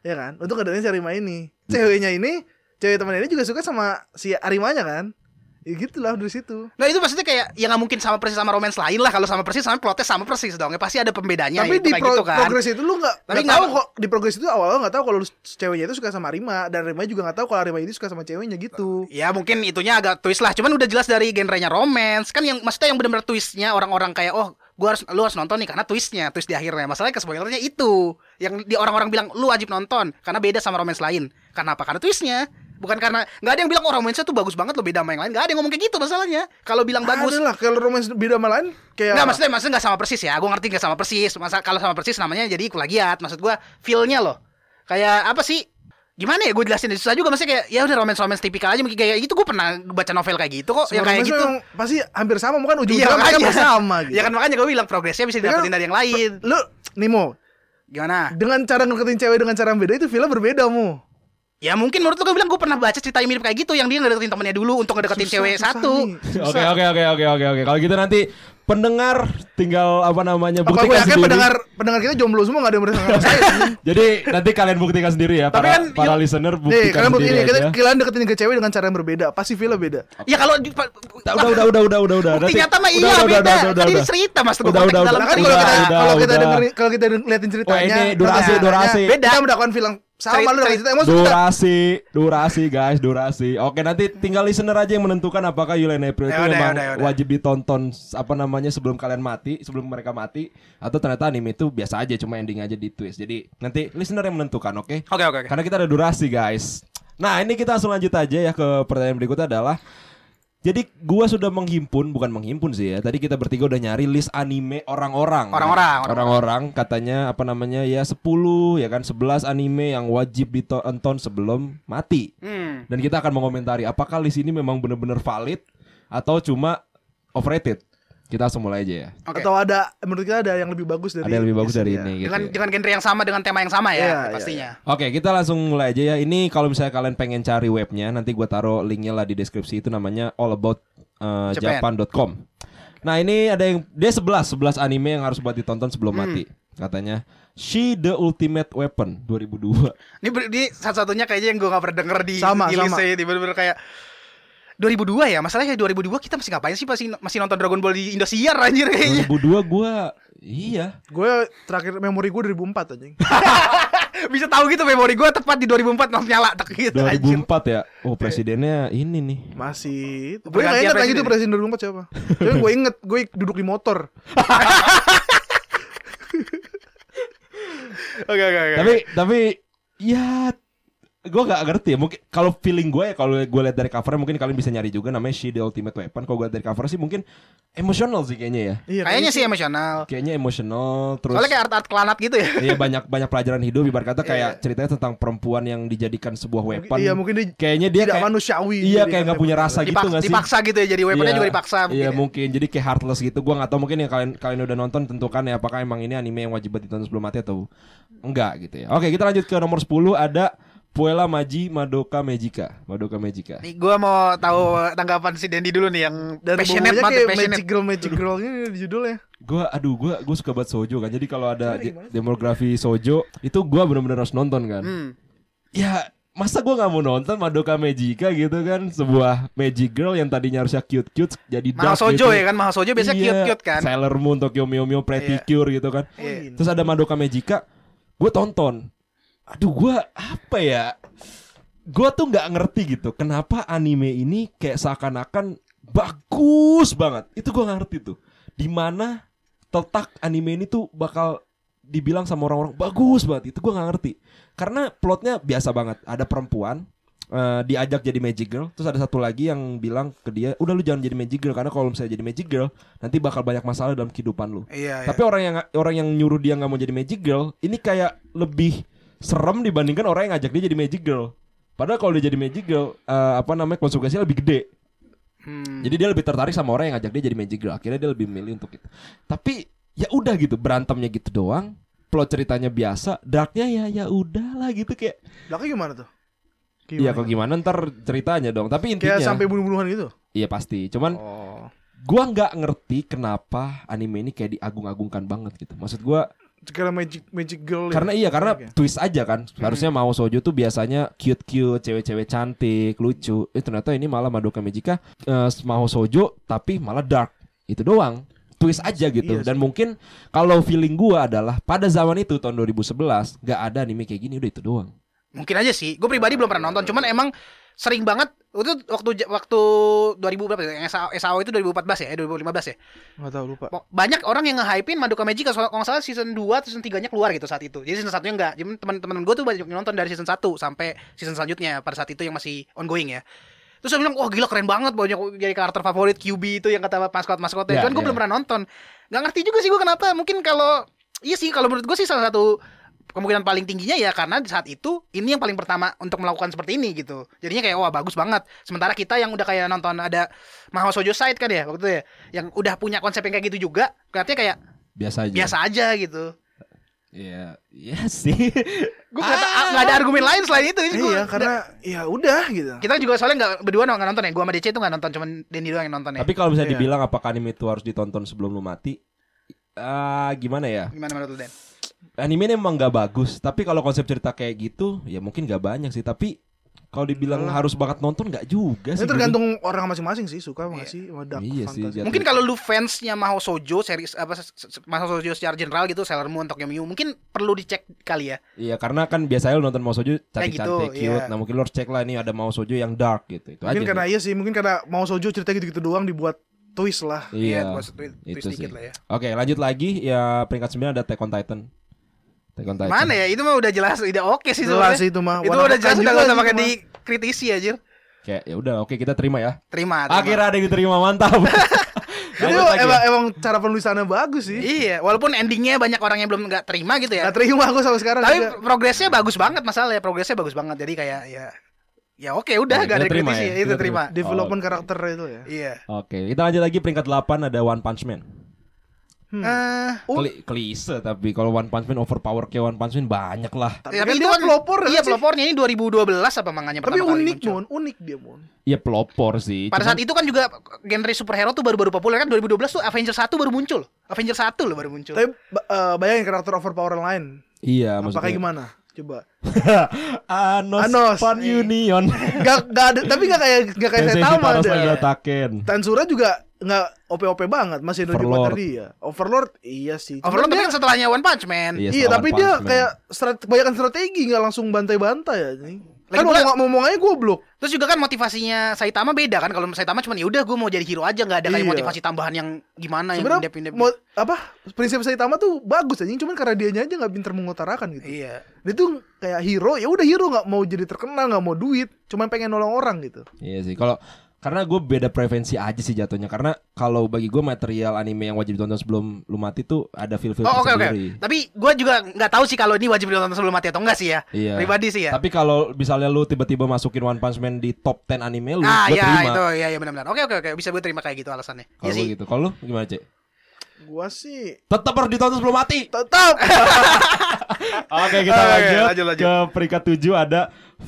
Ya kan? Untuk ngedeketin si Arima ini. Ceweknya ini, cewek temannya ini juga suka sama si Arimanya kan? Ya gitulah dari situ. Nah itu maksudnya kayak ya nggak mungkin sama persis sama romance lain lah kalau sama persis sama plotnya sama persis dong ya pasti ada pembedanya Tapi itu di kayak pro- gitu kan. progres itu lu nggak Tapi nggak tahu kok di progres itu awal-awal nggak tahu kalau ceweknya itu suka sama Arima dan Arima juga nggak tahu kalau Arima ini suka sama ceweknya gitu. Ya mungkin itunya agak twist lah, cuman udah jelas dari genrenya romance kan yang maksudnya yang benar-benar twistnya orang-orang kayak oh gua harus lu harus nonton nih karena twistnya twist di akhirnya masalahnya ke spoilernya itu yang di orang-orang bilang lu wajib nonton karena beda sama romance lain karena apa karena twistnya bukan karena nggak ada yang bilang oh romance tuh bagus banget lo beda sama yang lain nggak ada yang ngomong kayak gitu masalahnya kalau bilang bagus lah kalau romance beda sama lain kayak Enggak maksudnya maksudnya enggak sama persis ya. Gua ngerti enggak sama persis. Masa kalau sama persis namanya jadi plagiat. Maksud gua feel-nya loh. Kayak apa sih? Gimana ya gue jelasin susah juga maksudnya kayak ya udah romance romance tipikal aja mungkin kayak gitu gue pernah baca novel kayak gitu kok yang kayak gitu. pasti hampir sama bukan Iya ujung-ujungnya mereka makanya bersama gitu. Ya kan makanya gue bilang progresnya bisa Ya kan, didapetin dari yang lain. Lu Nimo, Gimana? dengan cara ngedeketin cewek dengan cara yang beda itu film berbeda mu. Ya mungkin menurut lu gue bilang gue pernah baca cerita yang mirip kayak gitu yang dia ngedeketin temennya dulu untuk ngedeketin Susah, cewek susah satu. nih. Oke oke oke oke oke oke. Kalau gitu nanti pendengar tinggal apa namanya Apa gue buktikan yakin sendiri. pendengar pendengar kita jomblo semua gak ada yang bersama sama saya. Jadi nanti kalian buktikan sendiri ya Tapi para kan, para yuk- listener Nih, buktikan kalian bukti sendiri ini, kita, kalian deketin ke cewek dengan cara yang berbeda, pasti filmnya beda. Ya kalau Udah udah udah udah udah udah. Bukti Nanti- nyata mah udah, iya udah, beda. udah, udah, Kan udah. cerita mas tuh Udah, udah, dalam kan cerita. kalau kita udah, kalau kita udah. dengerin kalau kita liatin ceritanya, ini durasi, durasi. Beda. Kita mendapatkan film sama Cerita- lu dengan cerita emang sudah. Durasi, durasi guys, durasi. Oke, nanti tinggal listener aja yang menentukan apakah Yulian April itu Ya udah, memang ya udah, ya udah. wajib ditonton apa namanya sebelum kalian mati, sebelum mereka mati atau ternyata anime itu biasa aja cuma ending aja di twist. Jadi nanti listener yang menentukan, oke? Oke oke oke. Karena kita ada durasi, guys. Nah, ini kita langsung lanjut aja ya ke pertanyaan berikutnya adalah jadi gua sudah menghimpun, bukan menghimpun sih ya. Tadi kita bertiga udah nyari list anime orang-orang. Orang-orang, Orang-orang katanya apa namanya ya 10 ya kan 11 anime yang wajib ditonton sebelum mati. Hmm. Dan kita akan mengomentari apakah list ini memang benar-benar valid atau cuma overrated. Kita langsung mulai aja ya. Oke. Atau ada menurut kita ada yang lebih bagus dari Ada yang lebih bagus dari Iya. ini gitu. dengan ya. dengan genre yang sama dengan tema yang sama ya Iya, iya, pastinya. Oke, kita langsung mulai aja ya. Ini kalau misalnya kalian pengen cari webnya, nanti gua taruh linknya lah di deskripsi. Itu namanya Japan. allaboutjapan.com. Nah, ini ada yang dia 11 11 anime yang harus buat ditonton sebelum Hmm. mati. Katanya She the Ultimate Weapon 2002. Ini ini satu-satunya kayaknya yang gue gak pernah denger di Sama, di sama. bener-bener kayak 2002 ya masalahnya kayak 2002 kita masih ngapain sih masih masih nonton Dragon Ball di Indosiar anjir kayaknya 2002 gua iya. Gue terakhir memori gue 2004 anjing. bisa tahu gitu memori gue tepat di 2004 langsung nyala tak gitu anjir 2004 ya. Oh, presidennya ini nih. Masih. Gue Pergantian gak inget lagi presiden. tuh presiden 2004 siapa. Tapi gue inget gue duduk di motor. oke oke oke Tapi tapi ya gue gak ngerti ya mungkin kalau feeling gue ya kalau gue lihat dari covernya mungkin kalian bisa nyari juga namanya She the Ultimate Weapon. Kalau gue lihat dari cover sih mungkin emosional sih kayaknya ya. Iya, kayaknya sih emosional. Kayaknya emosional terus soalnya kayak art-art kelanat gitu ya. Iya banyak banyak pelajaran hidup ibarat kata kayak Iya. ceritanya tentang perempuan yang dijadikan sebuah weapon. Iya, mungkin dia kayaknya dia tidak kayak manusiawi. iya kayak nggak punya rasa gitu Dipak- nggak sih? dipaksa gitu ya jadi weaponnya Iya, juga dipaksa Iya mungkin ya. mungkin. Jadi kayak heartless gitu. Gua nggak tahu mungkin yang kalian kalian udah nonton tentukan ya apakah emang ini anime yang wajib ditonton sebelum mati atau enggak gitu ya. Oke kita lanjut ke nomor 10 ada Puella Maji Madoka Magica. Madoka Magica. Nih gua mau tahu tanggapan si Dendi dulu nih yang Dan passionate bumbunya banget, kayak passionate. Magic Girl Magic Girl ini di judulnya. Gua aduh gua gua suka banget Sojo kan. Jadi kalau ada de- demografi Sojo itu gua bener-bener harus nonton kan. Hmm. Ya masa gua nggak mau nonton Madoka Magica gitu kan sebuah magic girl yang tadinya harusnya cute-cute jadi Mahal dark Sojo gitu. ya kan, Mahal Sojo biasanya Iya, cute-cute kan. Sailor Moon, Tokyo Mew Mew, Pretty Iya. Cure gitu kan. Iya. Terus ada Madoka Magica, gue tonton. Aduh, gue apa ya? Gue tuh nggak ngerti gitu. Kenapa anime ini kayak seakan-akan bagus banget? Itu gue ngerti tuh. Di mana letak anime ini tuh bakal dibilang sama orang-orang bagus banget. Itu gue nggak ngerti. Karena plotnya biasa banget. Ada perempuan eh, diajak jadi magic girl. Terus ada satu lagi yang bilang ke dia, udah lu jangan jadi magic girl karena kalau misalnya jadi magic girl nanti bakal banyak masalah dalam kehidupan lu. Iya, iya. Tapi orang yang orang yang nyuruh dia nggak mau jadi magic girl, ini kayak lebih serem dibandingkan orang yang ngajak dia jadi magic girl. Padahal kalau dia jadi magic girl, eh, apa namanya konsekuensinya lebih gede. Hmm. Jadi dia lebih tertarik sama orang yang ngajak dia jadi magic girl. Akhirnya dia lebih milih untuk itu. Tapi ya udah gitu, berantemnya gitu doang. Plot ceritanya biasa, darknya ya ya udahlah gitu kayak. Belakang gimana tuh? Iya kok gimana ntar ceritanya dong. Tapi intinya Kayak sampai bunuh-bunuhan gitu. iya pasti. Cuman Oh. gua nggak ngerti kenapa anime ini kayak diagung-agungkan banget gitu. Maksud gua Karena Magic Magic Girl ya? Karena iya karena Oke. twist aja kan. Harusnya mau Sojo tuh biasanya cute-cute, cewek-cewek cantik, lucu. Eh ternyata ini malah Madoka Magica eh, mau Sojo tapi malah dark. Itu doang. Twist aja gitu. Iya Dan mungkin kalau feeling gua adalah pada zaman itu tahun 2011 nggak ada anime kayak gini udah itu doang. Mungkin aja sih. Gue pribadi belum pernah nonton, cuman emang sering banget itu waktu waktu 2000 berapa ya? SAO, SAO itu 2014 ya, eh, 2015 ya. Enggak tahu lupa. Banyak orang yang nge-hypein Madoka Magica soal kalau nggak salah season 2 season 3-nya keluar gitu saat itu. Jadi season 1-nya enggak. Jadi teman-teman gue tuh banyak nonton dari season 1 sampai season selanjutnya pada saat itu yang masih ongoing ya. Terus saya bilang, wah gila keren banget banyak jadi karakter favorit QB itu yang kata maskot-maskotnya. Ya, Cuman gue ya. belum pernah nonton. Gak ngerti juga sih gue kenapa. Mungkin kalau iya sih kalau menurut gue sih salah satu kemungkinan paling tingginya ya karena di saat itu ini yang paling pertama untuk melakukan seperti ini gitu. Jadinya kayak wah bagus banget. Sementara kita yang udah kayak nonton ada Mahou Shoujo Side kan ya waktu itu ya, yang udah punya konsep yang kayak gitu juga, kelihatannya kayak Biasa aja. biasa aja gitu. Iya, iya sih. Gue nggak ada argumen lain selain itu. Gua- Iya, karena ya udah gitu. kita juga soalnya nggak berdua nggak nonton ya. Gua sama DC itu nggak nonton, cuman Denny doang yang nonton ya. Tapi kalau misalnya Iya. dibilang apakah anime itu harus ditonton sebelum lu mati? Ah, gimana ya? Gimana menurut lu Den? Anime ini emang gak bagus tapi kalau konsep cerita kayak gitu ya mungkin gak banyak sih tapi kalau dibilang Alah. harus banget nonton gak juga sih Ini tergantung orang masing-masing sih suka Iya. nggak sih sama dark Iya sih, fantasy. jatuh. Mungkin kalau lu fansnya Mahou Shoujo series apa Mahou Shoujo secara general gitu Sailor Moon, Tokyo Mew mungkin perlu dicek kali ya. Iya karena kan biasanya lu nonton mau sojo cantik-cantik gitu, cute iya. Nah mungkin lu harus cek lah ini ada mau sojo yang dark gitu Itu Mungkin aja karena iya sih, mungkin karena mau sojo cerita gitu-gitu doang dibuat twist lah. sih. Iya buat twist, itu twist sih. dikit lah ya. Oke lanjut lagi ya peringkat 9 ada Attack on Titan Attack on Titan Mana ya? Itu mah udah jelas, udah oke sih Jelas sebenarnya. itu mah. Itu Warna udah jelas pekan udah gak usah pakai dikritisi aja. Kayak ya udah oke kita terima ya Terima. terima. Akhirnya ada yang diterima mantap Jadi emang, ya. emang cara penulisannya bagus sih. Iya, walaupun endingnya banyak orang yang belum nggak terima gitu ya. Gak terima aku sampai sekarang. Tapi juga. progresnya bagus banget masalahnya, progresnya bagus banget. Jadi kayak ya ya oke udah Oke, gak ada kritisi, ya, itu terima. development Oke. karakter itu ya. Iya. Oke kita lanjut lagi peringkat 8 ada One Punch Man Hmm. Eh, Oh. Kli- klise tapi kalau One Punch Man overpower kayak One Punch Man banyak lah. Tapi, tapi kan itu dia kan pelopor Iya, sih. pelopornya ini 2012 apa manganya Tapi pertama kali unik mon, unik dia mon. Iya pelopor sih. Pada Cuman- saat itu kan juga genre superhero tuh baru-baru populer kan 2012 tuh Avengers 1 baru muncul. Avengers 1 loh baru muncul. Tapi eh, bayangin karakter overpower lain. Iya Apa maksudnya. kayak gimana? Coba. Anos, Anos, Fun iya. Union. Gak, gak ada, tapi gak kayak gak kayak saya tahu ada. Tansura juga nggak OP-OP banget masih dibuat tadi ya. Overlord iya sih. Cuman Overlord tapi dia- kan setelahnya One Punch Man. Iya, Iya, tapi dia Man. kayak strat kebanyakan strategi nggak langsung bantai-bantai ya. Kan Lagi pula- ngomong ngomong aja goblok. Terus juga kan motivasinya Saitama beda kan kalau Saitama cuma ya udah gue mau jadi hero aja nggak ada kayak Iya. motivasi tambahan yang gimana yang Sebenarnya indep-indep. mau apa prinsip Saitama tuh bagus aja, cuman karena dianya aja nggak pinter mengutarakan gitu. Iya. Dia tuh kayak hero, ya udah hero nggak mau jadi terkenal, nggak mau duit, cuman pengen nolong orang gitu. Iya sih. Kalau karena gue beda preferensi aja sih jatuhnya. Karena kalau bagi gue material anime yang wajib ditonton sebelum lu mati tuh ada feel-feel Oh oke oke. tersendiri. Tapi gue juga nggak tahu sih kalau ini wajib ditonton sebelum mati atau enggak sih ya. Iya. Pribadi sih ya. Tapi kalau misalnya lu tiba-tiba masukin One Punch Man di top 10 anime lu, ah gue iya terima. itu iya iya benar-benar. Oke oke oke bisa gue terima kayak gitu alasannya. Iya Kalau sih. lu gitu. Kalau lu gimana, Cek? Gua sih Tetap harus ditonton sebelum mati. tetap Oke kita Oke, lanjut, lanjut, lanjut. ke peringkat 7 ada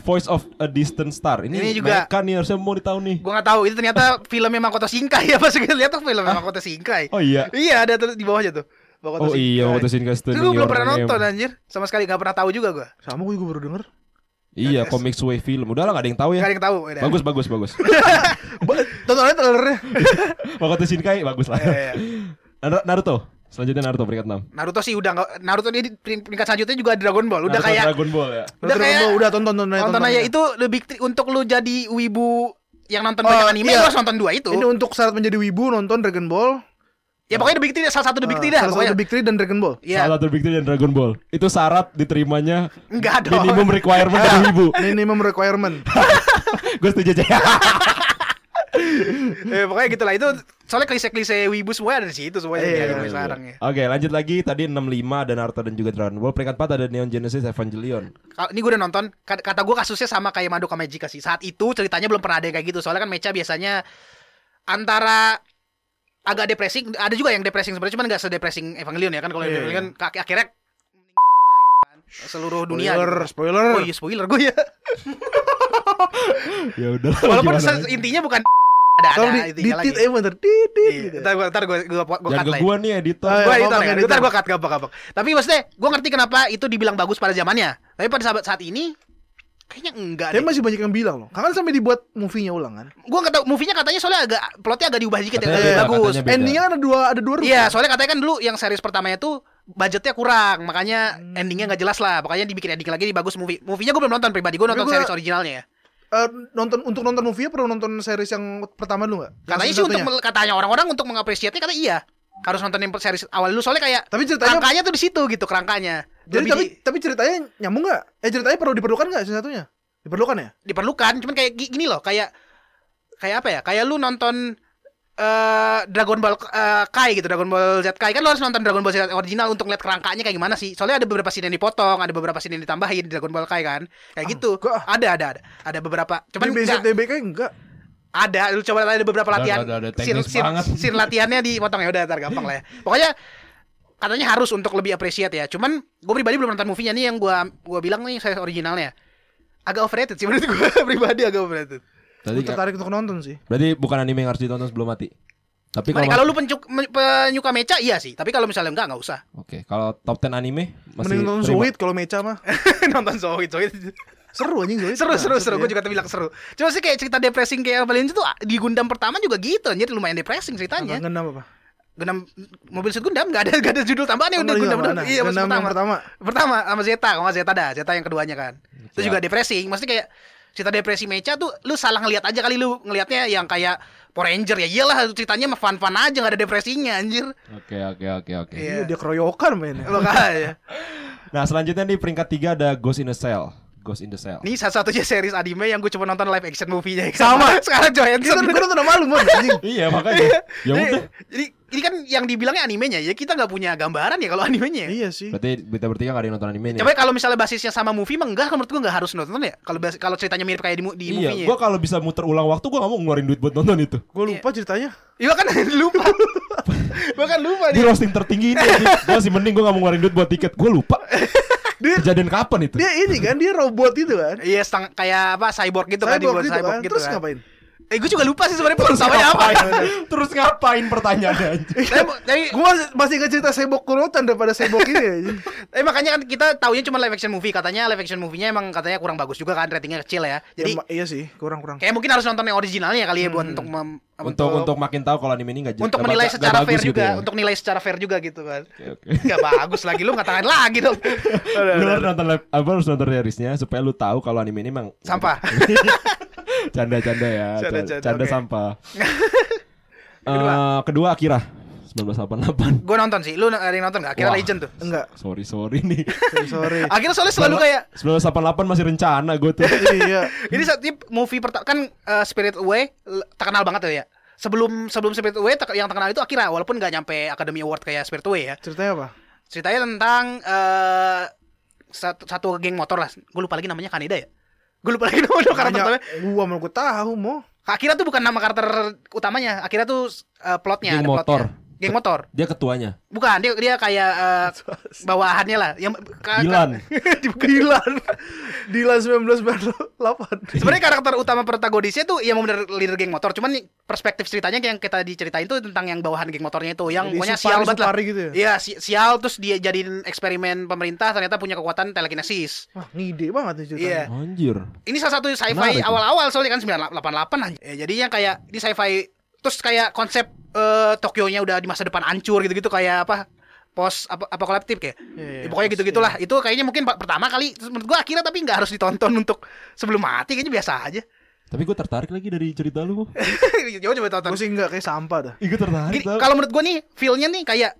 Voice of a Distant Star. Ini, Ini juga- Mecha nih harusnya mau ditahu nih. Gua nggak tahu itu ternyata filmnya Makoto Shinkai ya pas gue lihat tuh filmnya Makoto Shinkai. Oh iya. Iya ada tuh di bawahnya tuh. Makoto Oh iya, Makoto Shinkai Itu gue belum pernah Name. nonton anjir. Sama sekali nggak pernah tahu juga gue. Sama gue juga baru denger. Iya, Comics Way Film. Udah lah gak ada yang tahu Gak ya. ada yang tahu. udah. Bagus bagus bagus. Ba- Tonton aja trailernya. Makoto Shinkai bagus lah. Iya, iya. Nar- Naruto. Selanjutnya Naruto peringkat 6. Naruto sih udah nggak Naruto dia di pering- peringkat selanjutnya juga Dragon Ball. Udah Naruto kayak Dragon Ball ya. Udah Udah kayak- udah tonton tonton aja. nonton aja itu lebih tri- untuk lu jadi wibu yang nonton Oh, banyak anime iya. lu harus nonton dua itu. Ini untuk syarat menjadi wibu nonton Dragon Ball. Ya pokoknya The Big Three salah satu The Big Three Ah, dah salah pokoknya. satu Big Three dan Dragon Ball. Iya. Salah satu Big Three dan Dragon Ball. Itu syarat diterimanya Enggak dong. minimum requirement dari ibu. Minimum requirement. Gue setuju aja. eh, pokoknya gitu lah itu soalnya klise-klise wibu semua ada di situ semua Iya, di iya, anime iya. sekarang ya. Oke, lanjut lagi. Tadi 65 ada Naruto dan juga Dragon Ball. Peringkat 4 ada Neon Genesis Evangelion. Kalau ini gue udah nonton Ka- kata gue kasusnya sama kayak Madoka Magica sih. Saat itu ceritanya belum pernah ada yang kayak gitu. Soalnya kan Mecha biasanya antara agak depressing, ada juga yang depressing sebenarnya cuman gak sedepressing Evangelion ya kan kalau Iya, Evangelion kan kaki akhirnya meninggal semua gitu kan. Seluruh dunia. Spoiler, gitu. spoiler. Oh iya spoiler gue ya. Ya udah. Walaupun intinya bukan ada ada di lagi. ditit eh bentar. Ditit Iya, gitu. Ntar gue ntar gue gue gue cut lah. ya. gua nih editor. Ayo, Gue kan, editor. ntar gue cut gampang gampang. Tapi maksudnya gue ngerti kenapa itu dibilang bagus pada zamannya. Tapi pada saat saat ini kayaknya enggak Tapi deh. masih banyak yang bilang loh. Kan sampai dibuat movie-nya ulang kan. Gue nggak tahu movie-nya katanya soalnya agak plotnya agak diubah dikit Katanya ya, beda, bagus. Endingnya kan ada dua ada dua Iya, soalnya katanya kan dulu yang series pertamanya tuh budgetnya kurang, makanya Hmm. endingnya nggak jelas lah. Makanya dibikin ending lagi di bagus movie. Movie-nya gue belum nonton pribadi, gue nonton gua- series originalnya ya. Eh, nonton untuk nonton movie pernah nonton series yang pertama dulu nggak? Yang Katanya sih untuk katanya orang-orang untuk mengapresiasinya kata iya. Harus nonton yang series awal dulu soalnya kayak Tapi ceritanya kerangkanya tuh di situ gitu kerangkanya. jadi Lebih tapi di- tapi ceritanya nyambung nggak? Eh ceritanya perlu diperlukan nggak satu-satunya? Diperlukan ya? diperlukan, cuman kayak gi- gini loh, kayak kayak apa ya? Kayak lu nonton eh Dragon Ball eh, Kai gitu, Dragon Ball Z Kai kan lu harus nonton Dragon Ball Z original untuk lihat kerangkanya kayak gimana sih. Soalnya ada beberapa scene yang dipotong, ada beberapa scene yang ditambahin di Dragon Ball Kai kan. Kayak Ah, gitu. enggak. Ada ada ada. Ada beberapa. Cuman Cuman enggak, kayak enggak. ada lu coba ada beberapa latihan. udah, scene, teknis scene, banget. scene latihannya dipotong ya udah ntar gampang lah ya. Pokoknya katanya harus untuk lebih appreciate ya. Cuman gue pribadi belum nonton movie-nya nih yang gua gua bilang nih saya originalnya. Agak overrated sih menurut gue pribadi agak overrated. Tadi Gue tertarik untuk nonton sih. berarti bukan anime yang harus ditonton sebelum mati. Tapi kalau kalau lu pencuk- penyuka mecha iya sih, tapi kalau misalnya enggak enggak usah. Oke, kalau top 10 anime masih Mending nonton. Zoid kalau mecha mah. nonton Zoid, Zoid. Seru anjing Zoid. seru seru seru, gue juga tadi bilang seru. Cuma sih kayak cerita depressing kayak Valen itu ah, di Gundam pertama juga gitu, anjir lumayan depressing ceritanya. Gundam apa? Gundam mobil suit Gundam enggak ada enggak ada judul tambahannya udah Gundam udah. Iya, Gundam yang pertama. pertama. Pertama sama Zeta, kalau nggak Zeta dah, Zeta yang keduanya kan. Itu Siap. juga depressing, maksudnya kayak cerita depresi mecha tuh lu salah ngelihat aja kali lu ngelihatnya yang kayak Power Ranger ya iyalah ceritanya mah fun-fun aja nggak ada depresinya anjir. Oke, oke, oke, oke. Iya. Iya, dia keroyokan mainnya. Makanya. Nah, selanjutnya di peringkat 3 ada Ghost in the Shell. Ghost in the Shell. Ini satu-satunya series anime yang gue cuma nonton live action movie-nya. Sama. Sekarang Hansen. gue nonton sama lu. Iya, makanya. ya Jadi- udah. Jadi ini kan yang dibilangnya animenya ya kita nggak punya gambaran ya kalau animenya. Iya sih. Berarti kita bertiga gak ada yang nonton animenya. Coba kalau misalnya basisnya sama movie mah enggak, kalau menurut gue enggak harus nonton ya. Kalau kalau ceritanya mirip kayak di, di Iya, movie-nya. gua kalau bisa muter ulang waktu gua gak mau ngeluarin duit buat nonton itu. Gue lupa ceritanya. Iya kan lupa. Gua kan lupa Di roasting tertinggi ini. Gua masih mending gua gak mau ngeluarin duit buat tiket. Gua lupa. Dia Kejadian kapan itu? dia ini kan dia robot itu kan. Iya, setengah kayak apa cyborg gitu kan Cyborg dibuat gitu cyborg kan. gitu Terus kan. ngapain? Eh gue juga lupa sih sebenarnya plot utamanya apa. Terus ngapain pertanyaannya? Tapi, Gua masih ingat cerita Sebok Kurotan daripada Sebok ini tapi makanya kan kita taunya cuma live action movie katanya live action movie-nya emang katanya kurang bagus juga kan ratingnya kecil ya. Ya, Jadi ma- iya sih, kurang-kurang. kayak mungkin harus nonton yang originalnya kali ya buat untuk mem- Untuk untuk makin tahu kalau anime ini gak untuk menilai secara fair juga, untuk nilai secara fair juga gitu kan. Oke, oke. Gak bagus lagi lu ngatain lagi dong. Lu harus nonton live, apa harus nonton seriesnya supaya lu tahu kalau anime ini emang Sampah. Canda-canda ya, Canda, canda, canda, oke. sampah. Eh, kedua Akira 1988. Gue nonton sih. Lu ada yang nonton gak? Akhirnya Wah. Legend tuh. Enggak. Sorry sorry nih. Sorry, sorry. Akhirnya soalnya selalu kayak 1988 masih rencana gue tuh. iya. ini saat movie pertama kan eh, Spirit Away terkenal banget tuh ya. Sebelum sebelum Spirit Away ter- yang terkenal itu Akira walaupun gak nyampe Academy Award kayak Spirit Away ya. Ceritanya apa? Ceritanya tentang eh satu, satu geng motor lah. Gue lupa lagi namanya Kaneda ya. Gue lupa lagi nama karakter Banyak. utamanya. Gua mau gua tahu mau. Akira tuh bukan nama karakter utamanya. Akira tuh eh, plotnya Geng ada motor. plotnya. Geng motor. Dia ketuanya. Bukan, dia dia kayak eh, bawahannya lah. Yang ka- ka- Dilan. Dilan Dilan 1998 Sebenarnya karakter utama protagonisnya tuh yang bener leader geng motor, cuman nih perspektif ceritanya yang kita diceritain tuh tentang yang bawahan geng motornya itu, yang Jadi pokoknya Supari- sial banget lah. Gitu ya? Iya, si- sial terus dia jadiin eksperimen pemerintah ternyata punya kekuatan telekinesis. Wah ngide banget nih ceritanya Iya. Anjir. Ini salah satu sci-fi awal-awal soalnya kan 988 aja. Ya, jadinya kayak di sci-fi terus kayak konsep eh, Tokyo-nya udah di masa depan hancur gitu-gitu kayak apa? Post apa apokaliptik ya. Iya, iya, Ya, pokoknya post, gitu-gitulah. Itu kayaknya mungkin pertama kali terus menurut gua akhirnya tapi nggak harus ditonton untuk sebelum mati kayaknya biasa aja. Tapi gue tertarik lagi dari cerita lu. coba coba tonton. Gue sih enggak kayak sampah dah gue tertarik. Gini, kalau menurut gua nih feel-nya nih kayak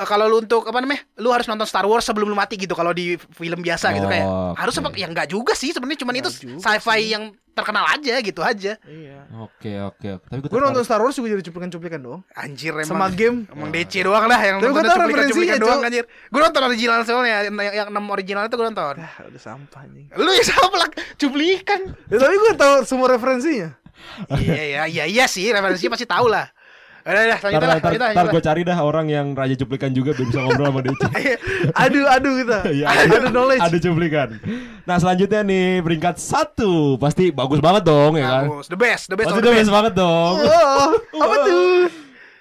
kalau lu untuk apa namanya? Lu harus nonton Star Wars sebelum lu mati gitu kalau di film biasa gitu Oh, kayak. oke. Harus apa ya enggak juga sih sebenarnya cuman itu Nggak juga sci-fi sih. yang terkenal aja gitu aja. Iya Oke oke oke. Tapi gue Gue nonton Star Wars juga jadi cuplikan-cuplikan doang Anjir emang. Sama game Emang DC doang lah yang Tapi gua nontonnya tahu cuplikan-cuplikan referensinya, doang anjir. Gue nonton original soalnya yang, yang 6 original itu gue nonton. Ah udah sampah anjing Lu ya sama lah cuplikan. Ya tapi gue tahu semua referensinya iya iya iya iya sih referensinya pasti tahu lah. Udah udah lanjut lah, Ntar, lanjut gue cari dah orang yang raja cuplikan juga biar bisa ngobrol sama DC. Aduh aduh kita Iya, Aduh knowledge Ada cuplikan. Nah selanjutnya nih peringkat satu pasti bagus banget dong ya kan. Bagus, the best, the best, Pasti the best best. banget dong. Oh, apa tuh?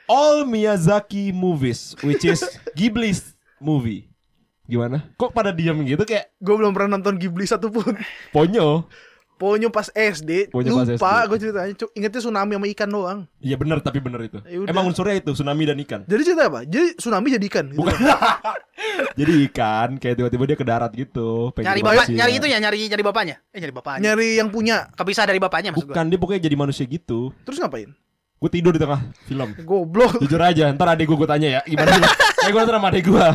All Miyazaki movies, which is Ghibli's movie. Gimana? Kok pada diam gitu kayak Gue belum pernah nonton Ghibli satupun ponyo? Ponyo pas SD Ponyo pas Lupa SD. gue ceritanya Cuk, Ingetnya tsunami sama ikan doang Iya bener tapi bener itu. Ya udah. Emang unsurnya itu tsunami dan ikan. Jadi cerita apa? Jadi tsunami jadi ikan gitu. Bukan. Jadi ikan kayak tiba-tiba dia ke darat gitu. pengen Nyari bapak, manusia. nyari itu ya, nyari nyari bapaknya. Eh nyari bapaknya. Nyari yang punya Kepisah dari bapaknya maksud gua. Bukan dia pokoknya jadi manusia gitu. Terus ngapain? Gue tidur di tengah film. Goblok Jujur aja, ntar adek gue gue tanya ya Gimana sih? Kayak gue nonton sama adek gue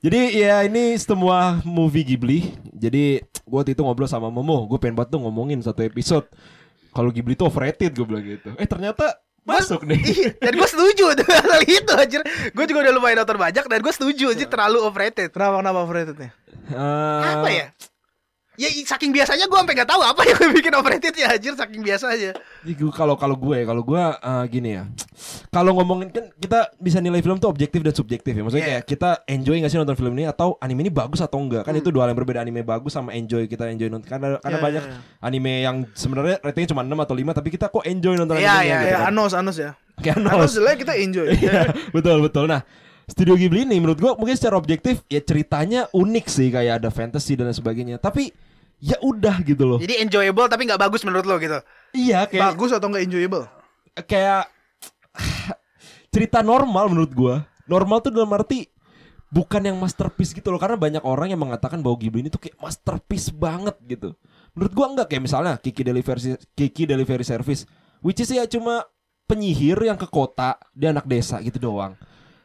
Jadi ya ini semua movie Ghibli Jadi gue waktu itu ngobrol sama Momo Gue pengen banget tuh ngomongin satu episode Kalau Ghibli tuh overrated gue bilang gitu Eh ternyata masuk nih Iya, dan gue setuju tuh hal itu anjir. Gue juga udah lumayan nonton banyak dan gue setuju anjir terlalu overrated. Kenapa kenapa overratednya? Eh, Apa ya? Ya saking biasanya gue sampai nggak tahu apa yang bikin overrated ya anjir saking biasa aja. Jadi Kalau kalau gue kalau gue eh, gini ya Kalau ngomongin kan kita bisa nilai film tuh objektif dan subjektif ya Maksudnya Iya. kayak kita enjoy gak sih nonton film ini Atau anime ini bagus atau enggak Kan itu dua hal yang berbeda Anime bagus sama enjoy Kita enjoy nonton Karena, karena Iya, banyak iya, iya. anime yang sebenarnya ratingnya cuma 6 atau 5 Tapi kita kok enjoy nonton Iya, animenya iya, gitu Kayak kan. Anos Anos ya Kayak Anos Anos jelek kita enjoy Iya, betul betul. Nah, Studio Ghibli ini menurut gua mungkin secara objektif ya ceritanya unik sih kayak ada fantasy dan sebagainya. Tapi ya udah gitu loh. Jadi enjoyable tapi nggak bagus menurut lo gitu. Iya kayak Bagus atau enggak enjoyable? kayak cerita normal menurut gua. Normal tuh dalam arti bukan yang masterpiece gitu loh karena banyak orang yang mengatakan bahwa Ghibli ini tuh kayak masterpiece banget gitu. Menurut gua enggak kayak misalnya Kiki Delivery Kiki Delivery Service which is ya cuma penyihir yang ke kota dia anak desa gitu doang.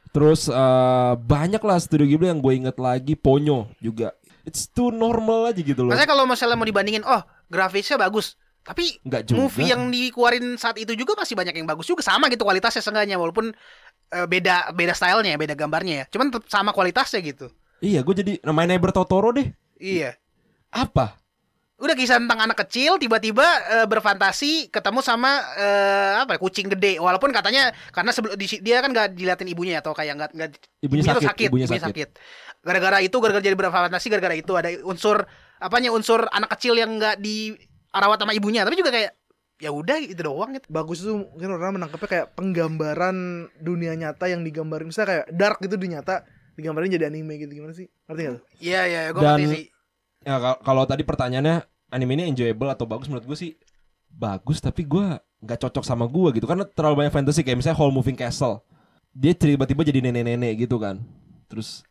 Terus eh, banyak lah studio Ghibli yang gue inget lagi Ponyo juga. It's too normal aja gitu loh. Maksudnya kalau misalnya mau dibandingin, oh grafisnya bagus. Tapi Nggak juga. movie yang dikeluarin saat itu juga masih banyak yang bagus juga sama gitu kualitasnya seenggaknya walaupun eh, beda beda stylenya, beda gambarnya ya. Cuman tetap sama kualitasnya gitu. Iya, gue jadi namanya Neighbor Totoro deh. Iya. Apa? Udah kisah tentang anak kecil tiba-tiba eh, berfantasi ketemu sama eh, apa ya, kucing gede walaupun katanya karena sebelum di- dia kan nggak diliatin ibunya atau kayak nggak nggak Ibunya tuh sakit, ibunya ibunya sakit. sakit. Gara-gara itu gara-gara jadi berfantasi gara-gara itu ada unsur apanya unsur anak kecil yang nggak dirawat sama ibunya tapi juga kayak ya udah itu doang gitu. Bagus itu mungkin orang menangkapnya kayak penggambaran dunia nyata yang digambarin Misalnya kayak dark itu di nyata digambarin jadi anime gitu gimana sih? Ngerti gak tuh? Iya iya gue ngerti sih. Ya kal- kalau tadi pertanyaannya anime ini enjoyable atau bagus? Menurut gue sih bagus tapi gue nggak cocok sama gue gitu. Karena terlalu banyak fantasy kayak misalnya Whole Moving Castle. Dia tiba-tiba jadi nenek-nenek gitu kan. Terus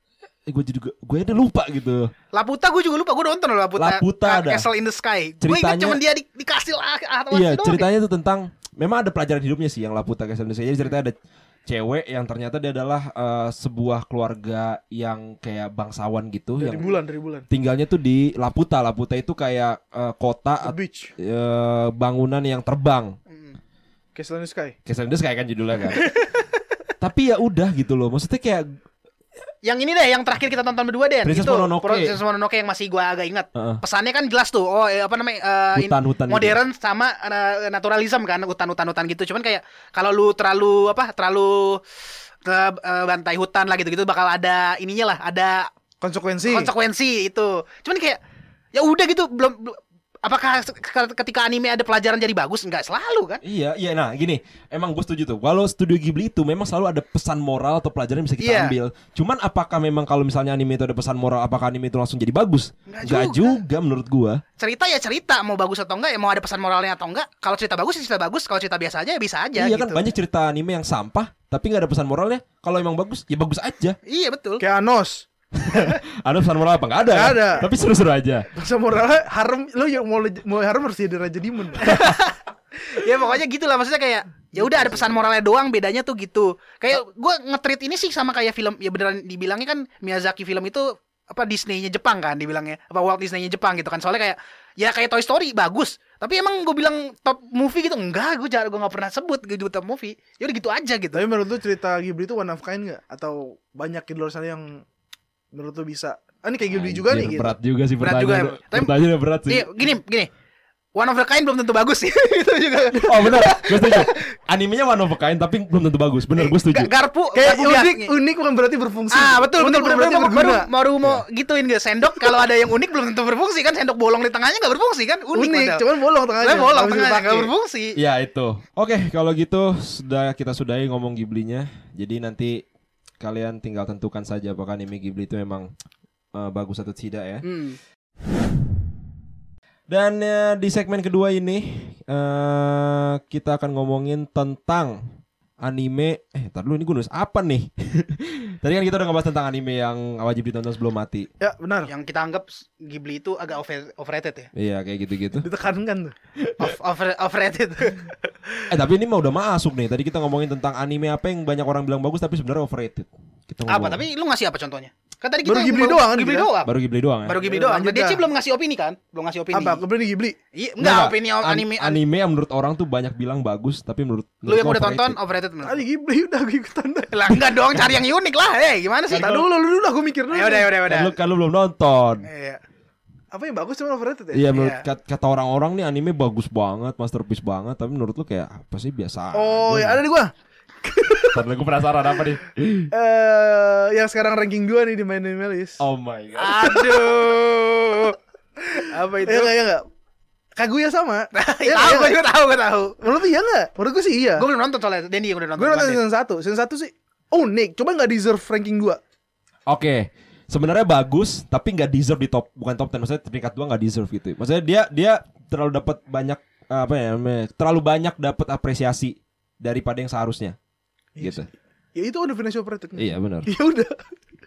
eh, gue jadi gue udah lupa gitu. Laputa gue juga lupa. Gue nonton loh Laputa. Laputa ada. Castle in the Sky. Gue ingat Ceritanya- cuman dia di, di kastil ah, ah, iya ceritanya itu tentang memang ada pelajaran hidupnya sih yang Laputa Castle Indonesia jadi ceritanya ada cewek yang ternyata dia adalah eh, sebuah keluarga yang kayak bangsawan gitu Dari yang bulan dari bulan. tinggalnya tuh di Laputa Laputa itu kayak eh, kota Beach, eh, bangunan yang terbang Hmm. Castle in the Sky. Castle in the Sky kan judulnya kan. Tapi ya udah gitu loh. Maksudnya kayak Yang ini deh, yang terakhir kita tonton berdua deh. Princess itu, Mononoke. Princess Mononoke yang masih gua agak ingat. Heeh. Pesannya kan jelas tuh. Oh, eh, apa namanya? eh, in- Hutan-hutan gitu. modern sama eh, naturalism kan, hutan-hutan-hutan gitu. Cuman kayak kalau lu terlalu apa? Terlalu ke eh, bantai hutan lah gitu-gitu bakal ada ininya lah, ada Konsekuensi. konsekuensi itu. Cuman kayak ya udah gitu belum belum- apakah ke- ketika anime ada pelajaran jadi bagus? Enggak selalu kan? Iya, iya. Nah, gini, emang gue setuju tuh. Kalau studio Ghibli itu memang selalu ada pesan moral atau pelajaran yang bisa kita Iya. ambil. Cuman apakah memang kalau misalnya anime itu ada pesan moral, apakah anime itu langsung jadi bagus? Nggak Nggak juga. juga menurut gua. Cerita ya cerita, mau bagus atau enggak ya mau ada pesan moralnya atau enggak. Kalau cerita bagus ya cerita bagus, kalau cerita biasa aja ya bisa aja iya gitu. kan banyak cerita anime yang sampah tapi nggak ada pesan moralnya. Kalau emang bagus, ya bagus aja. Iya betul. Kayak Anos. Ada pesan moral apa? Nggak ada. Nggak kan? ada. Tapi seru-seru aja. Masa moralnya harem lo yang mau mau harem harus jadi raja demon. ya pokoknya gitu lah maksudnya kayak ya udah ada pesan moralnya doang bedanya tuh gitu kayak gue nge-treat ini sih sama kayak film ya beneran dibilangnya kan Miyazaki film itu apa Disney-nya Jepang kan dibilangnya apa Walt Disney-nya Jepang gitu kan soalnya kayak ya kayak Toy Story bagus tapi emang gue bilang top movie gitu enggak gue jarang gue nggak pernah sebut gitu top movie ya udah gitu aja gitu Tapi menurut lu cerita Ghibli itu one of kind nggak? Atau banyak di luar sana yang menurut lu bisa? Ah, ini kayak Ghibli juga nih gitu. Berat juga sih Berat juga. Tapi- Pertanyaannya berat sih. Iya, gini gini One of a Kind belum tentu bagus sih itu juga Oh benar, gue setuju. Animenya one of a kind tapi belum tentu bagus. Bener, gue setuju. Ga- Garpu Kayak Garpu unik, biak- unik bukan berarti berfungsi. Ah betul Unik betul bukan betul berarti baru, baru, baru mau gituin gak sendok kalau ada yang unik belum tentu berfungsi kan sendok bolong di tengahnya nggak berfungsi kan unik, Unik, padahal. cuman bolong tengahnya. Saya bolong tengahnya nggak berfungsi Ya itu. Oke, kalau gitu sudah kita sudahi ngomong Ghibli-nya. Jadi nanti kalian tinggal tentukan saja apakah anime Ghibli itu memang eh, bagus atau tidak ya. Hmm. Dan eh, di segmen kedua ini eh kita akan ngomongin tentang anime. Eh, tar dulu ini gue nulis apa nih? Tadi kan kita udah ngebahas tentang anime yang wajib ditonton sebelum mati. Ya, benar. yang kita anggap Ghibli itu agak over, overrated ya Iya, kayak gitu-gitu. Ditekankan tuh. Off- over, overrated Eh, tapi ini mah udah masuk nih. Tadi kita ngomongin tentang anime apa yang banyak orang bilang bagus tapi sebenarnya overrated. Kita apa tapi lu ngasih apa contohnya kan tadi kita Baru Ghibli doang kan Ghibli kita? doang baru Ghibli doang ya? baru Ghibli doang nah, Deci dah. belum ngasih opini kan belum ngasih opini Apa? Kemudian Ghibli. iya enggak opini An- anime anime yang menurut orang tuh banyak bilang bagus tapi menurut lu yang udah tonton overrated. menurut Tadi lu? Ghibli udah gue ikutan lah enggak dong cari yang unik lah eh gimana sih Kata dulu, lu dulu gue mikir dulu. ya udah ya udah ya udah lu, kan lu belum nonton. Iya. Apa yang bagus cuma overrated ya? Iya menurut Iya. kat- kata orang-orang nih anime bagus banget, masterpiece banget, tapi menurut lu kayak apa sih biasa? Oh, ya ada di gua. Ntar gue penasaran apa nih? Eh, yang sekarang ranking 2 nih di main Minimalis. Oh my god. aduh apa itu Iya enggak, iya enggak? Kaguya sama. Iya tahu gue iya juga tahu gue tahu? Menurut lu iya enggak? Menurut gue sih iya. gue belum nonton soalnya Dendi yang udah nonton Gue nonton season 1. Season 1 sih unik, coba nggak deserve ranking 2. Oke. Sebenarnya bagus, tapi nggak deserve di top, bukan top 10 maksudnya peringkat 2 nggak deserve gitu. Maksudnya dia dia terlalu dapat banyak apa ya namanya? Terlalu banyak dapat apresiasi daripada yang seharusnya. Iya gitu. Ya itu udah finish overrated. Iya benar. Ya udah.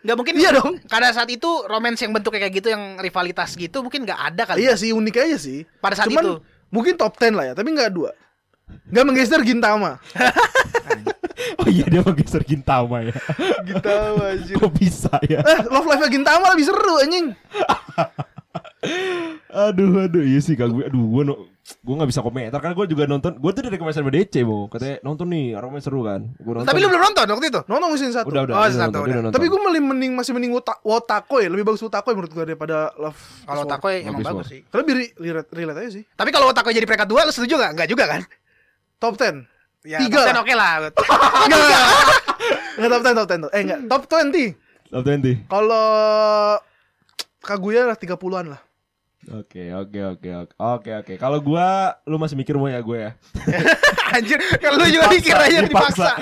Gak mungkin Iya dong. Karena saat itu romance yang bentuknya kayak gitu yang rivalitas gitu mungkin gak ada kali. Iya sih unik aja sih. Pada saat Cuman itu. mungkin top 10 lah ya, tapi nggak dua. Nggak menggeser Gintama. Oh iya dia mau geser Gintama ya. Gintama anjir. Kok bisa ya? Eh, Love Life Gintama lebih seru anjing. Aduh aduh iya sih kagak aduh gua no, gua nggak bisa komentar karena gua juga nonton gua tuh dari kemarin sama DC mau katanya nonton nih aromanya seru kan gua nonton Tapi lu belum nonton waktu itu? Nonton season 1. udah udah Oh, dia satu, nonton, udah. nonton. Tapi gue mending, mending masih mending Wota- Wotako ya Lebih bagus Wotako ya menurut gue daripada Love Kalau is War. Otakoy emang Bagus, sih. Karena lebih re- relate, relate aja sih Tapi kalau Otakoy jadi peringkat 2 lu setuju gak? Enggak juga kan? Top 10 Ya, Tiga top 10 lah. oke lah. Enggak Enggak top 10 top 10 tuh. Eh enggak Top 20 Top 20 Kalau Kaguya lah 30an lah Oke oke oke oke oke oke kalau gua lu masih mikir mau ya gue ya Anjir, kalau lu juga dikira aja dipaksa.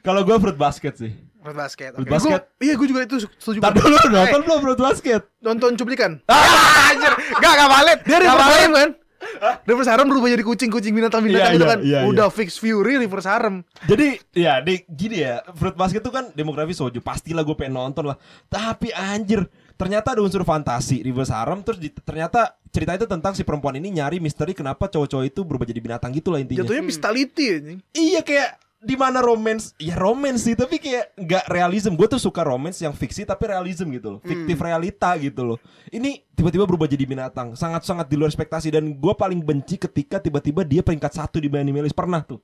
kalau gua fruit basket sih Fruit basket. fruit basket Gua- Iya gue juga itu setuju banget. dulu nonton belum fruit basket Nonton cuplikan Ah, anjir. Enggak, enggak valid. Dia reverse valid. kan Reverse harem berubah jadi kucing-kucing binatang-binatang Iya, gitu iya, kan iya, iya. Udah fix Fury reverse harem Jadi ya di, gini ya Fruit Basket tuh kan demografi soju Pastilah gue pengen nonton lah Tapi anjir Ternyata ada unsur fantasi Reverse harem Terus di- ternyata cerita itu tentang si perempuan ini nyari misteri Kenapa cowok-cowok itu berubah jadi binatang gitu lah intinya. Jatuhnya pistality anjing. Iya kayak di mana romance ya romance sih tapi kayak nggak realism. Gue tuh suka romance yang fiksi tapi realism gitu loh. Fiktif realita gitu loh. Ini tiba-tiba berubah jadi binatang. Sangat sangat di luar ekspektasi dan gue paling benci ketika tiba-tiba dia peringkat satu di Animalis pernah tuh.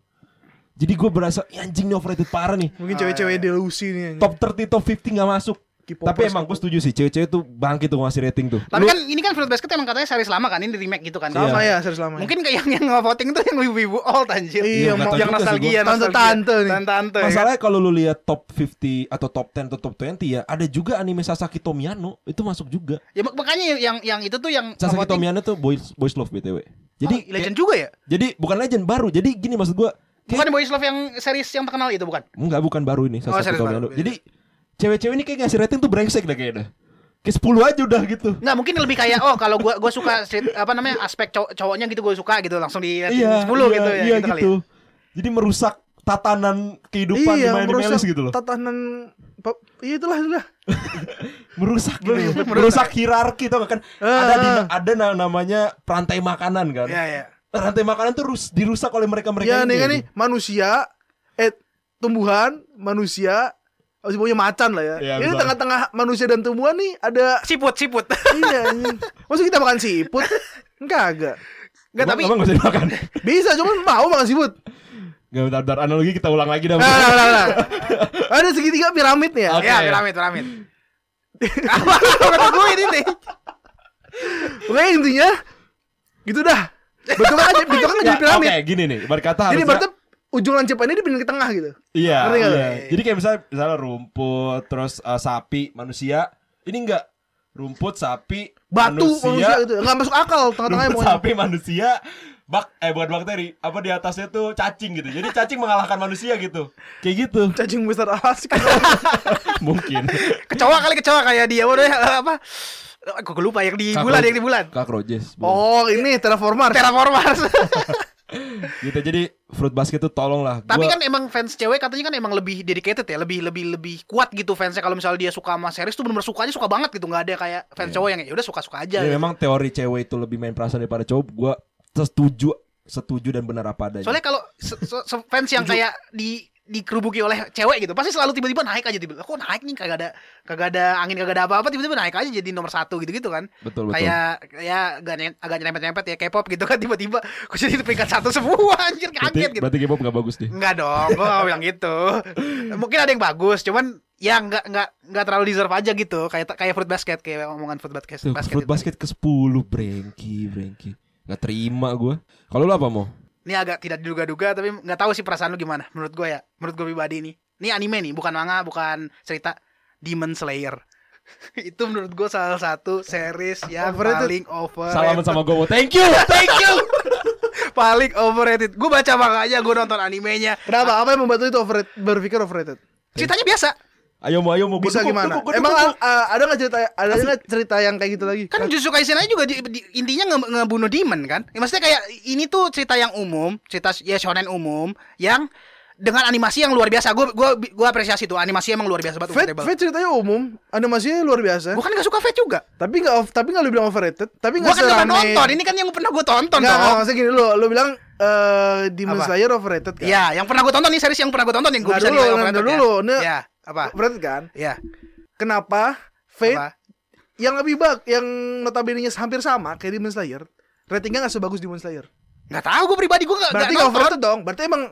Jadi gue berasa "Ih, anjing nih overrated parah nih. Mungkin cewek-cewek iya. delusi nih anjing. top 30 top 50 nggak masuk Tapi emang gue setuju sih, cewek-cewek tuh bangkit tuh ngasih rating tuh. Tapi Lu- kan ini kan Fruit Basket emang katanya series lama kan ini remake gitu kan. sama Iya. ya serius lama. Mungkin kayak yang yang voting tuh yang ibu-ibu old anjir. Iya, tahu yang sih nostalgia. Tante-tante nih. Tante-tante. ya? Masalahnya kalau lu lihat top 50 atau top 10 atau top 20 ya, ada juga anime Sasaki Tomiyano itu masuk juga. Ya mak- makanya yang yang itu tuh yang Sasaki Tomiyano tuh boys boys love BTW. Jadi Jadi legend juga ya? jadi bukan legend baru. Jadi gini maksud gua, Bukan Boys Love yang series yang terkenal itu bukan? enggak bukan baru ini Oh, Sasaki Tomiyano. baru. Jadi cewek-cewek ini kayak ngasih rating tuh brengsek dah kayaknya. Kayak 10 aja udah gitu. Nggak mungkin lebih kayak oh kalau gua gua suka street, apa namanya aspek cow- cowoknya gitu gua suka gitu langsung di Iya, 10 iya, gitu ya iya gitu, kali gitu. Jadi merusak tatanan kehidupan di iya, main merusak gitu loh. tatanan iya itulah itulah. merusak gitu. Merusak. merusak hierarki tau gak kan Ah. ada di, ada na- namanya perantai makanan kan ya. Iya iya. rantai makanan tuh rus, dirusak oleh mereka mereka Ya nih kan nih manusia eh tumbuhan manusia masih punya macan lah ya. Iya, Ini betul. tengah-tengah manusia dan tumbuhan nih ada Siput siput. iya anjing. Maksud kita makan siput? Enggak agak. Enggak tapi emang gak bisa dimakan Bisa cuman mau makan siput. Gak bentar, bentar analogi kita ulang lagi dah Nah, nah, nah, nah. Ada segitiga piramid nih ya. Oke. ya piramid piramid. Apa kata gue ini nih? Pokoknya intinya gitu dah. Bentuknya kan bentuknya kan Ya, jadi piramid. Oke gini nih berkata Jadi harusnya berarti ujung ini dipindahin ke tengah gitu. Iya, Ngerti iya. Jadi kayak misalnya, misalnya rumput Terus uh, sapi, manusia Ini enggak Rumput, sapi, Batu manusia, gitu. Enggak masuk akal tengah-tengahnya Rumput, sapi, manusia Bak, eh bukan bakteri Apa di atasnya tuh cacing gitu Jadi cacing mengalahkan manusia gitu Kayak gitu Cacing besar asik. Mungkin Kecoa kali kecoa kayak dia udah apa? Gue lupa yang di bulan yang di bulan. Kak Rojes Oh, ini Terraformers. Terraformers. Gitu jadi Fruit Basket tuh tolong lah Tapi Gua- kan emang fans cewek katanya kan emang lebih dedicated ya, lebih lebih lebih kuat gitu fansnya. Kalau misalnya dia suka sama series tuh benar-benar sukanya suka banget gitu, nggak ada kayak fans cowok yang ya udah suka-suka aja. Jadi gitu. memang teori cewek itu lebih main perasaan daripada cowok Gua setuju Setuju dan benar apa adanya. Soalnya kalau se- se- se- fans yang kayak di dikerubuki oleh cewek gitu, pasti selalu tiba-tiba naik aja tiba Kok naik nih kagak ada kagak ada angin kagak ada apa-apa tiba-tiba naik aja jadi nomor satu gitu-gitu kan. Betul betul Kayak ya agak agak nyerempet-nyerempet ya K-pop gitu kan tiba-tiba kok jadi peringkat satu semua anjir Berarti, kaget gitu. berarti K-pop gak bagus deh Enggak dong, gua gak bilang gitu. Mungkin ada yang bagus, cuman ya enggak enggak enggak terlalu deserve aja gitu. Kayak kayak fruit basket kayak omongan fruit basket. Tuh, basket fruit basket ke 10 Brengki Brengki Gak terima gue Kalau lu apa mau? Ini agak tidak diduga-duga tapi nggak tahu sih perasaan lu gimana menurut gue ya. Menurut gue pribadi ini. Ini anime nih, bukan manga, bukan cerita Demon Slayer. itu menurut gue salah satu series yang Overrated. paling over. Salaman sama gue Thank you Thank you paling overrated. Gue baca manganya, gue nonton animenya. Kenapa? Apa yang membuat itu overrated, berpikir overrated? Ceritanya biasa. Ayo mau ayo mau Gua Bisa dukung, gimana? dukung, Emang dukung. uh, ada nggak cerita ada nggak cerita yang kayak gitu lagi? Kan Jujutsu Kaisen aja juga di, di- intinya nge, ngebunuh demon kan. Ya, maksudnya kayak ini tuh cerita yang umum, cerita ya shonen umum yang dengan animasi yang luar biasa. Gue gua gua apresiasi tuh animasi emang luar biasa banget. Fate. Fate ceritanya umum, animasinya luar biasa. Gua kan gak suka Fate juga. Tapi nggak off- tapi nggak lu bilang overrated, tapi Gua nggak kan serame. nonton. Ini kan yang pernah gue tonton Nggak, nggak, maksudnya gini lu, lu bilang eh Demon Apa? Slayer overrated kan? Iya, yang pernah gue tonton nih series yang pernah gue tonton yang gue bisa dulu, overrated dulu. ya. Nih- Iya, apa? Overrated kan? Iya. Kenapa Fate Apa? yang lebih bag, yang notabene-nya hampir sama kayak Demon Slayer, ratingnya nggak sebagus Demon Slayer. Nggak tahu gue pribadi gue nggak Berarti nggak overrated dong. Berarti emang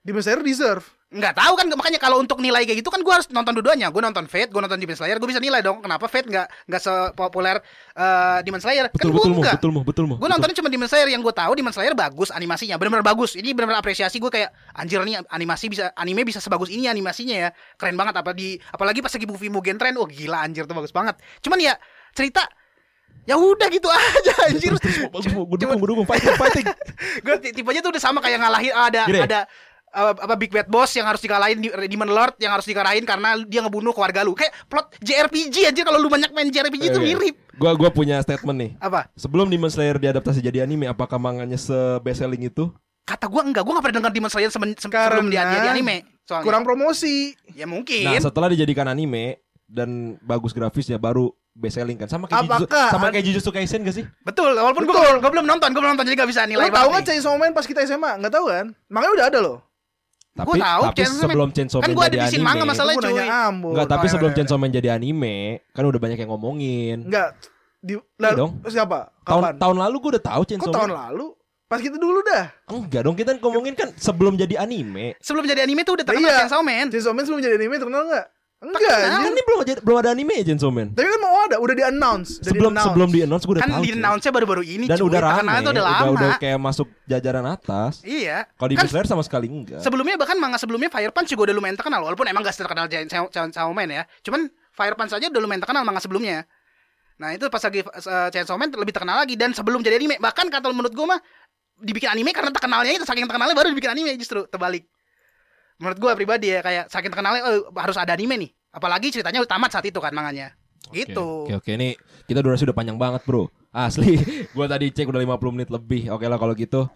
Demon Slayer deserve. Nggak tahu kan makanya kalau untuk nilai kayak gitu kan gue harus nonton dua-duanya. Gue nonton Fate, gue nonton Demon Slayer, gue bisa nilai dong kenapa Fate nggak nggak sepopuler eh, Demon Slayer. Betul kan betul gue betul betul mau Gue nontonnya cuma Demon Slayer yang gue tahu Demon Slayer bagus animasinya, benar-benar bagus. Ini benar-benar apresiasi gue kayak anjir nih animasi bisa anime bisa sebagus ini animasinya ya. Keren banget apa di apalagi pas lagi movie Mugen Train, oh gila anjir tuh bagus banget. Cuman ya cerita ya udah gitu aja anjir. gue dukung gue dukung fighting fighting gue tipenya tuh udah sama kayak ngalahin ada Gini. ada uh, apa Big Bad Boss yang harus dikalahin di Demon Lord yang harus dikalahin karena dia ngebunuh keluarga lu. Kayak plot JRPG anjir kalau lu banyak main JRPG itu mirip. gue gue punya statement nih Apa? sebelum Demon Slayer diadaptasi jadi anime apakah manganya se best selling itu Kata gua enggak, gua gak pernah dengar Demon Slayer semen, se- Karena sebelum dia, di anime. Soalnya. Kurang promosi. ya mungkin. nah setelah dijadikan anime dan bagus grafisnya baru best selling kan sama kayak Jujutsu, Apakah sama ad- kayak Jujutsu Kaisen gak sih Betul, walaupun gua, Betul. gua belum nonton, gua belum nonton jadi gak bisa nilai Lo tau nih. Chainsaw Man pas kita SMA? Nggak tahu kan? Makanya udah ada loh. Tapi Gua tahu tapi Chainsaw sebelum Chainsaw Kan Man gua ada di manga anime masalah. Itu gua cuy. nanya Ambon. Enggak, tapi sebelum. Chainsaw Man jadi anime kan udah banyak yang ngomongin. Enggak. Di, Iya lalu, dong. Siapa? Tahun Kapan? tahun lalu gue udah tahu Kok Chainsaw tahun Man. lalu? Pas kita dulu dah. Enggak dong, kita ngomongin kan sebelum jadi anime. Sebelum jadi anime tuh udah terkenal Iya. Chainsaw Man. Chainsaw Man sebelum jadi anime terkenal nggak? Enggak, Kan ini belum ada belum ada anime Chainsaw Man. Tapi kan mau ada, udah di announce. Sebelum sebelum di announce gue udah Kan tahu. di cuy. announce-nya baru-baru ini Dan cuy. udah rame, Terkenalnya tuh udah udah, lama. udah kayak masuk jajaran atas. Iya. Kalau di Kan Slayer sama sekali enggak. sebelumnya bahkan manga sebelumnya Fire Punch juga udah lumayan terkenal walaupun emang gak terkenal Chainsaw Man ya. Cuman Fire Punch aja udah lumayan terkenal manga sebelumnya. Nah, itu pas lagi uh, Chainsaw Man lebih terkenal lagi dan sebelum jadi anime bahkan kata menurut gua mah dibikin anime karena terkenalnya itu saking terkenalnya baru dibikin anime justru terbalik. Menurut gua pribadi ya kayak saking terkenalnya oh, harus ada anime nih. Apalagi ceritanya udah tamat saat itu kan manganya. Gitu. Oke oke ini kita durasi udah panjang banget bro. Asli, gua tadi cek udah 50 menit lebih. Oke lah kalau gitu.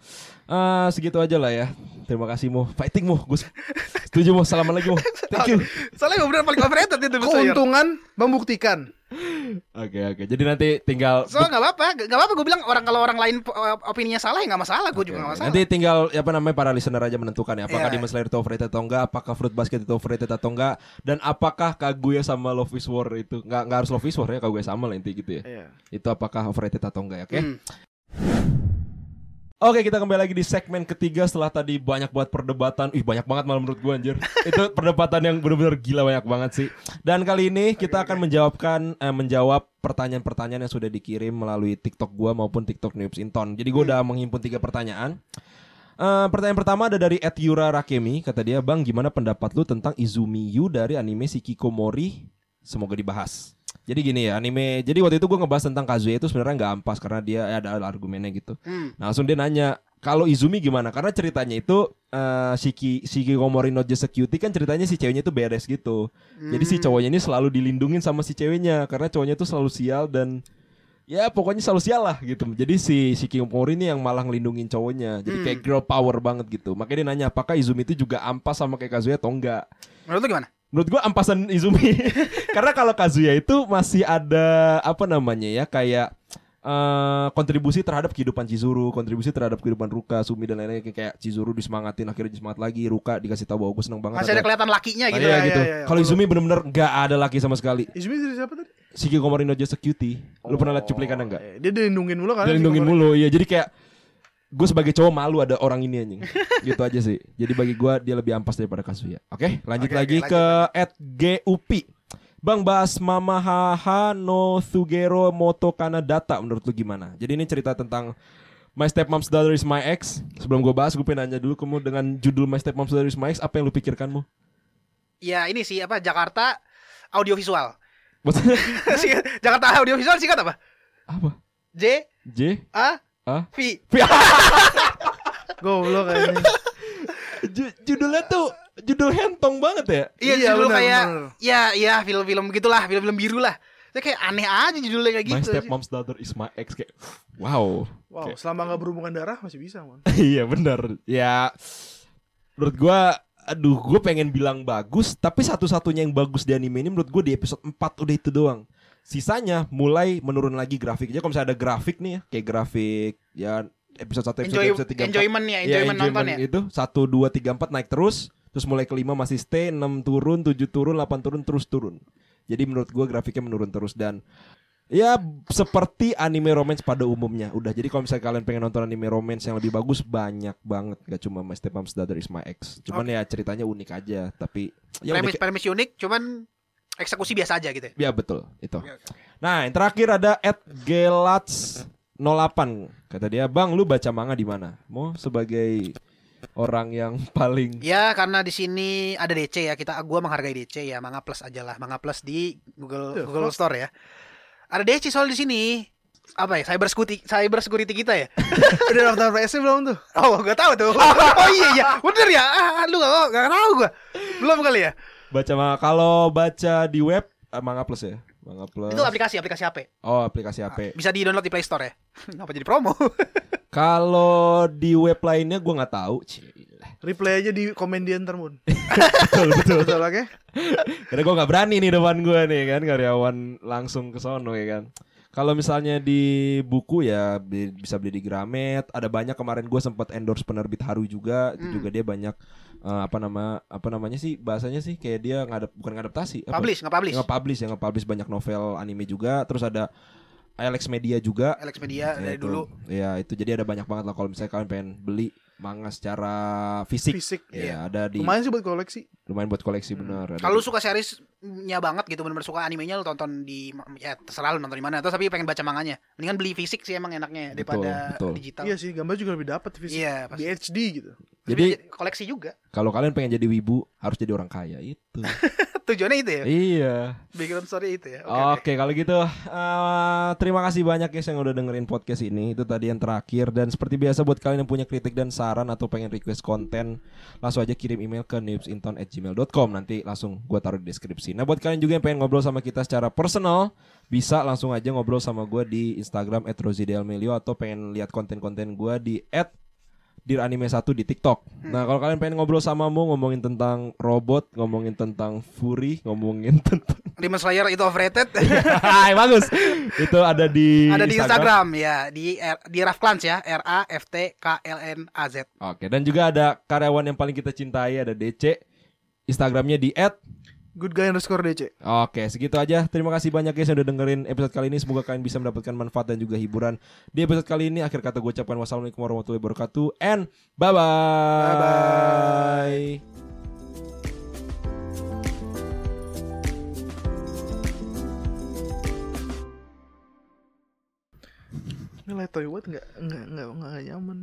Ah segitu aja lah ya. Terima kasih mu. Fighting mu. Gue setuju mu. Salaman lagi mu. Thank you. Soalnya bener paling overrated itu. Keuntungan membuktikan. Oke oke. Jadi nanti tinggal So nggak apa-apa, nggak apa-apa gue bilang orang kalau orang lain uh, opininya salah ya nggak masalah, gue juga nggak masalah. Nanti tinggal ya apa namanya para listener aja menentukan ya apakah Iya. Demon Slayer itu overrated atau enggak, apakah Fruit Basket itu overrated atau enggak, dan apakah Kaguya sama Love is War itu enggak enggak harus Love is War ya Kaguya sama lah inti gitu ya. Iya. Itu apakah overrated atau enggak ya, oke? Hmm. Oke kita kembali lagi di segmen ketiga setelah tadi banyak buat perdebatan. Ih banyak banget malah menurut gue anjir. Itu perdebatan yang bener-bener gila banyak banget sih. Dan kali ini kita akan menjawabkan eh, Menjawab pertanyaan-pertanyaan yang sudah dikirim melalui TikTok gue maupun TikTok Noobs Inton. Jadi gue udah menghimpun tiga pertanyaan. Eh, Pertanyaan pertama ada dari Ed Yura Rakemi. Kata dia Bang gimana pendapat lu tentang Izumi Yu dari anime Shikikomori Semoga dibahas jadi gini ya anime Jadi waktu itu gue ngebahas tentang Kazuya itu sebenarnya nggak ampas Karena dia ya, ada argumennya gitu Hmm. Nah, langsung dia nanya, kalau Izumi gimana? Karena ceritanya itu eh Shiki Shiki Komori no Just a Cutie kan ceritanya si ceweknya itu beres gitu. Jadi si cowoknya ini selalu dilindungin sama si ceweknya karena cowoknya itu selalu sial dan ya pokoknya selalu sial lah gitu. Jadi si Shiki Komori ini yang malah ngelindungin cowoknya. Jadi kayak girl power banget gitu. Makanya dia nanya apakah Izumi itu juga ampas sama kayak Kazuya atau enggak? Menurut lu gimana? Menurut gua ampasan Izumi. Karena kalau Kazuya itu masih ada apa namanya ya kayak eh, kontribusi terhadap kehidupan Chizuru, kontribusi terhadap kehidupan Ruka, Sumi dan lain-lain kayak, Chizuru disemangatin akhirnya disemangat lagi, Ruka dikasih tahu bahwa gue seneng banget. Masih ada kelihatan lakinya gitu. iya, ya, gitu. iya, iya. Kalau Izumi bener-bener nggak ada laki sama sekali. Izumi dari siapa tadi? Shiki Komori no Just a Cutie. Lu pernah liat cuplikannya enggak? Eh, Dia dilindungin mulu kan? Dia lindungin mulu, iya. Jadi kayak gue sebagai cowok malu ada orang ini anjing. gitu aja sih. Jadi bagi gue dia lebih ampas daripada Kazuya. Oke, lanjut Oke, lagi oke, ke at GUP. Bang bahas Mama Haha no Sugero Moto Kana Data menurut lu gimana? Jadi ini cerita tentang My Stepmom's Daughter is My Ex. Sebelum gue bahas, gue pengen nanya dulu kamu dengan judul My Stepmom's Daughter is My Ex, apa yang lu pikirkanmu? Ya ini sih apa Jakarta audiovisual. Jakarta audiovisual singkat apa? apa? J J? A A? V. Goblok kayaknya. Ju- judulnya tuh judul hentong banget ya? Iya, Iya, judul benar, kayak benar. ya ya film-film gitulah, film-film biru lah. Saya kayak aneh aja judulnya kayak My gitu. Stepmom's Daughter is My Ex kayak wow. Wow, selama nggak berhubungan darah masih bisa, man. iya bener Ya Menurut gua Aduh gue pengen bilang bagus Tapi satu-satunya yang bagus di anime ini Menurut gue di episode 4 udah itu doang Sisanya mulai menurun lagi grafiknya. Kalau misalnya ada grafik nih ya Kayak grafik Ya episode 1 episode, Enjoy, episode 3 enjoyment ya, Iya, enjoyment nonton ya. Itu 1, 2, 3, 4 naik terus Terus mulai kelima masih stay 6 turun, 7 turun, 8 turun, terus turun. Jadi menurut gua grafiknya menurun terus Dan Ya seperti anime romance pada umumnya. Udah jadi kalau misalnya kalian pengen nonton anime romance yang lebih bagus Banyak banget. Gak cuma My Stepmom's Daughter is My Ex. Cuman ya ceritanya unik aja Tapi ya premis unik premis unik, cuman eksekusi biasa aja gitu. ya. Ya betul itu. Nah yang terakhir ada Ed Gelats 08 Kata dia Bang lu baca manga di mana? Mau sebagai orang yang paling Ya karena di sini ada DC ya. Kita gua menghargai DC ya. Manga Plus aja lah. Manga Plus di Google The Google Store ya. Ada DC soal di sini. Apa ya? Cyber security cyber security kita ya? Udah daftar PS belum tuh? oh gak tahu tuh. Oh iya iya. Bener ya? Ah, lu gak, gak tahu gua. Belum kali ya baca manga. Kalau baca di web eh, Manga Plus ya. Manga Plus. itu aplikasi aplikasi HP Oh, aplikasi HP. bisa di download di Play Store ya ngapa jadi promo Kalau di web lainnya gua nggak tahu. Replay aja di komen di mun. betul betul. Betul oke? Karena gua nggak berani nih depan gua nih kan karyawan langsung ke sono ya kan. Kalau misalnya di buku ya bi- bisa beli di Gramet. Ada banyak kemarin gua sempat endorse penerbit Haru juga. Itu Hmm. juga dia banyak eh, apa nama apa namanya sih bahasanya sih kayak dia ngadap bukan ngadaptasi publish nggak publish nge-publish ya nge-publish banyak novel anime juga terus ada Alex Media juga Alex Media Ya, dari itu. dulu ya itu jadi ada banyak banget lah kalau misalnya kalian pengen beli manga secara fisik. Fisik, Ya, ada di Lumayan sih buat koleksi. lumayan buat koleksi bener. Ada Kalau lu di- suka seriesnya banget gitu bener-bener suka animenya lu tonton di ya terserah lu nonton di mana atau tapi pengen baca manganya. Mendingan beli fisik sih emang enaknya daripada betul. digital. Iya sih, gambar juga lebih dapat fisik. Iya, Di pasti. HD gitu. Jadi koleksi juga. Kalau kalian pengen jadi wibu harus jadi orang kaya itu. Tujuannya itu ya. iya. Background story itu ya. Oke, kalau gitu eh, terima kasih banyak guys yang udah dengerin podcast ini. Itu tadi yang terakhir dan seperti biasa buat kalian yang punya kritik dan saran atau pengen request konten, langsung aja kirim email ke newsinton@gmail.com nanti langsung gua taruh di deskripsi. Nah, buat kalian juga yang pengen ngobrol sama kita secara personal, bisa langsung aja ngobrol sama gua di Instagram @rozidelmelio atau pengen lihat konten-konten gua di @diranime1 di TikTok. Nah, kalau kalian pengen ngobrol sama mu ngomongin tentang robot, ngomongin tentang furry, ngomongin tentang Demon Slayer itu overrated. Hai, bagus. Itu ada di Ada di Instagram ya, di R- di Raf Clans ya, R A F T K L N A Z. Oke, dan juga ada karyawan yang paling kita cintai ada DC. Instagramnya di Good guy underscore DC. Oke, segitu aja. Terima kasih banyak guys yang udah dengerin episode kali ini. Semoga kalian bisa mendapatkan manfaat dan juga hiburan di episode kali ini. Akhir kata gue ucapkan wassalamualaikum warahmatullahi wabarakatuh and bye bye. Bye-bye. Ini letoy banget nggak nggak nggak nyaman.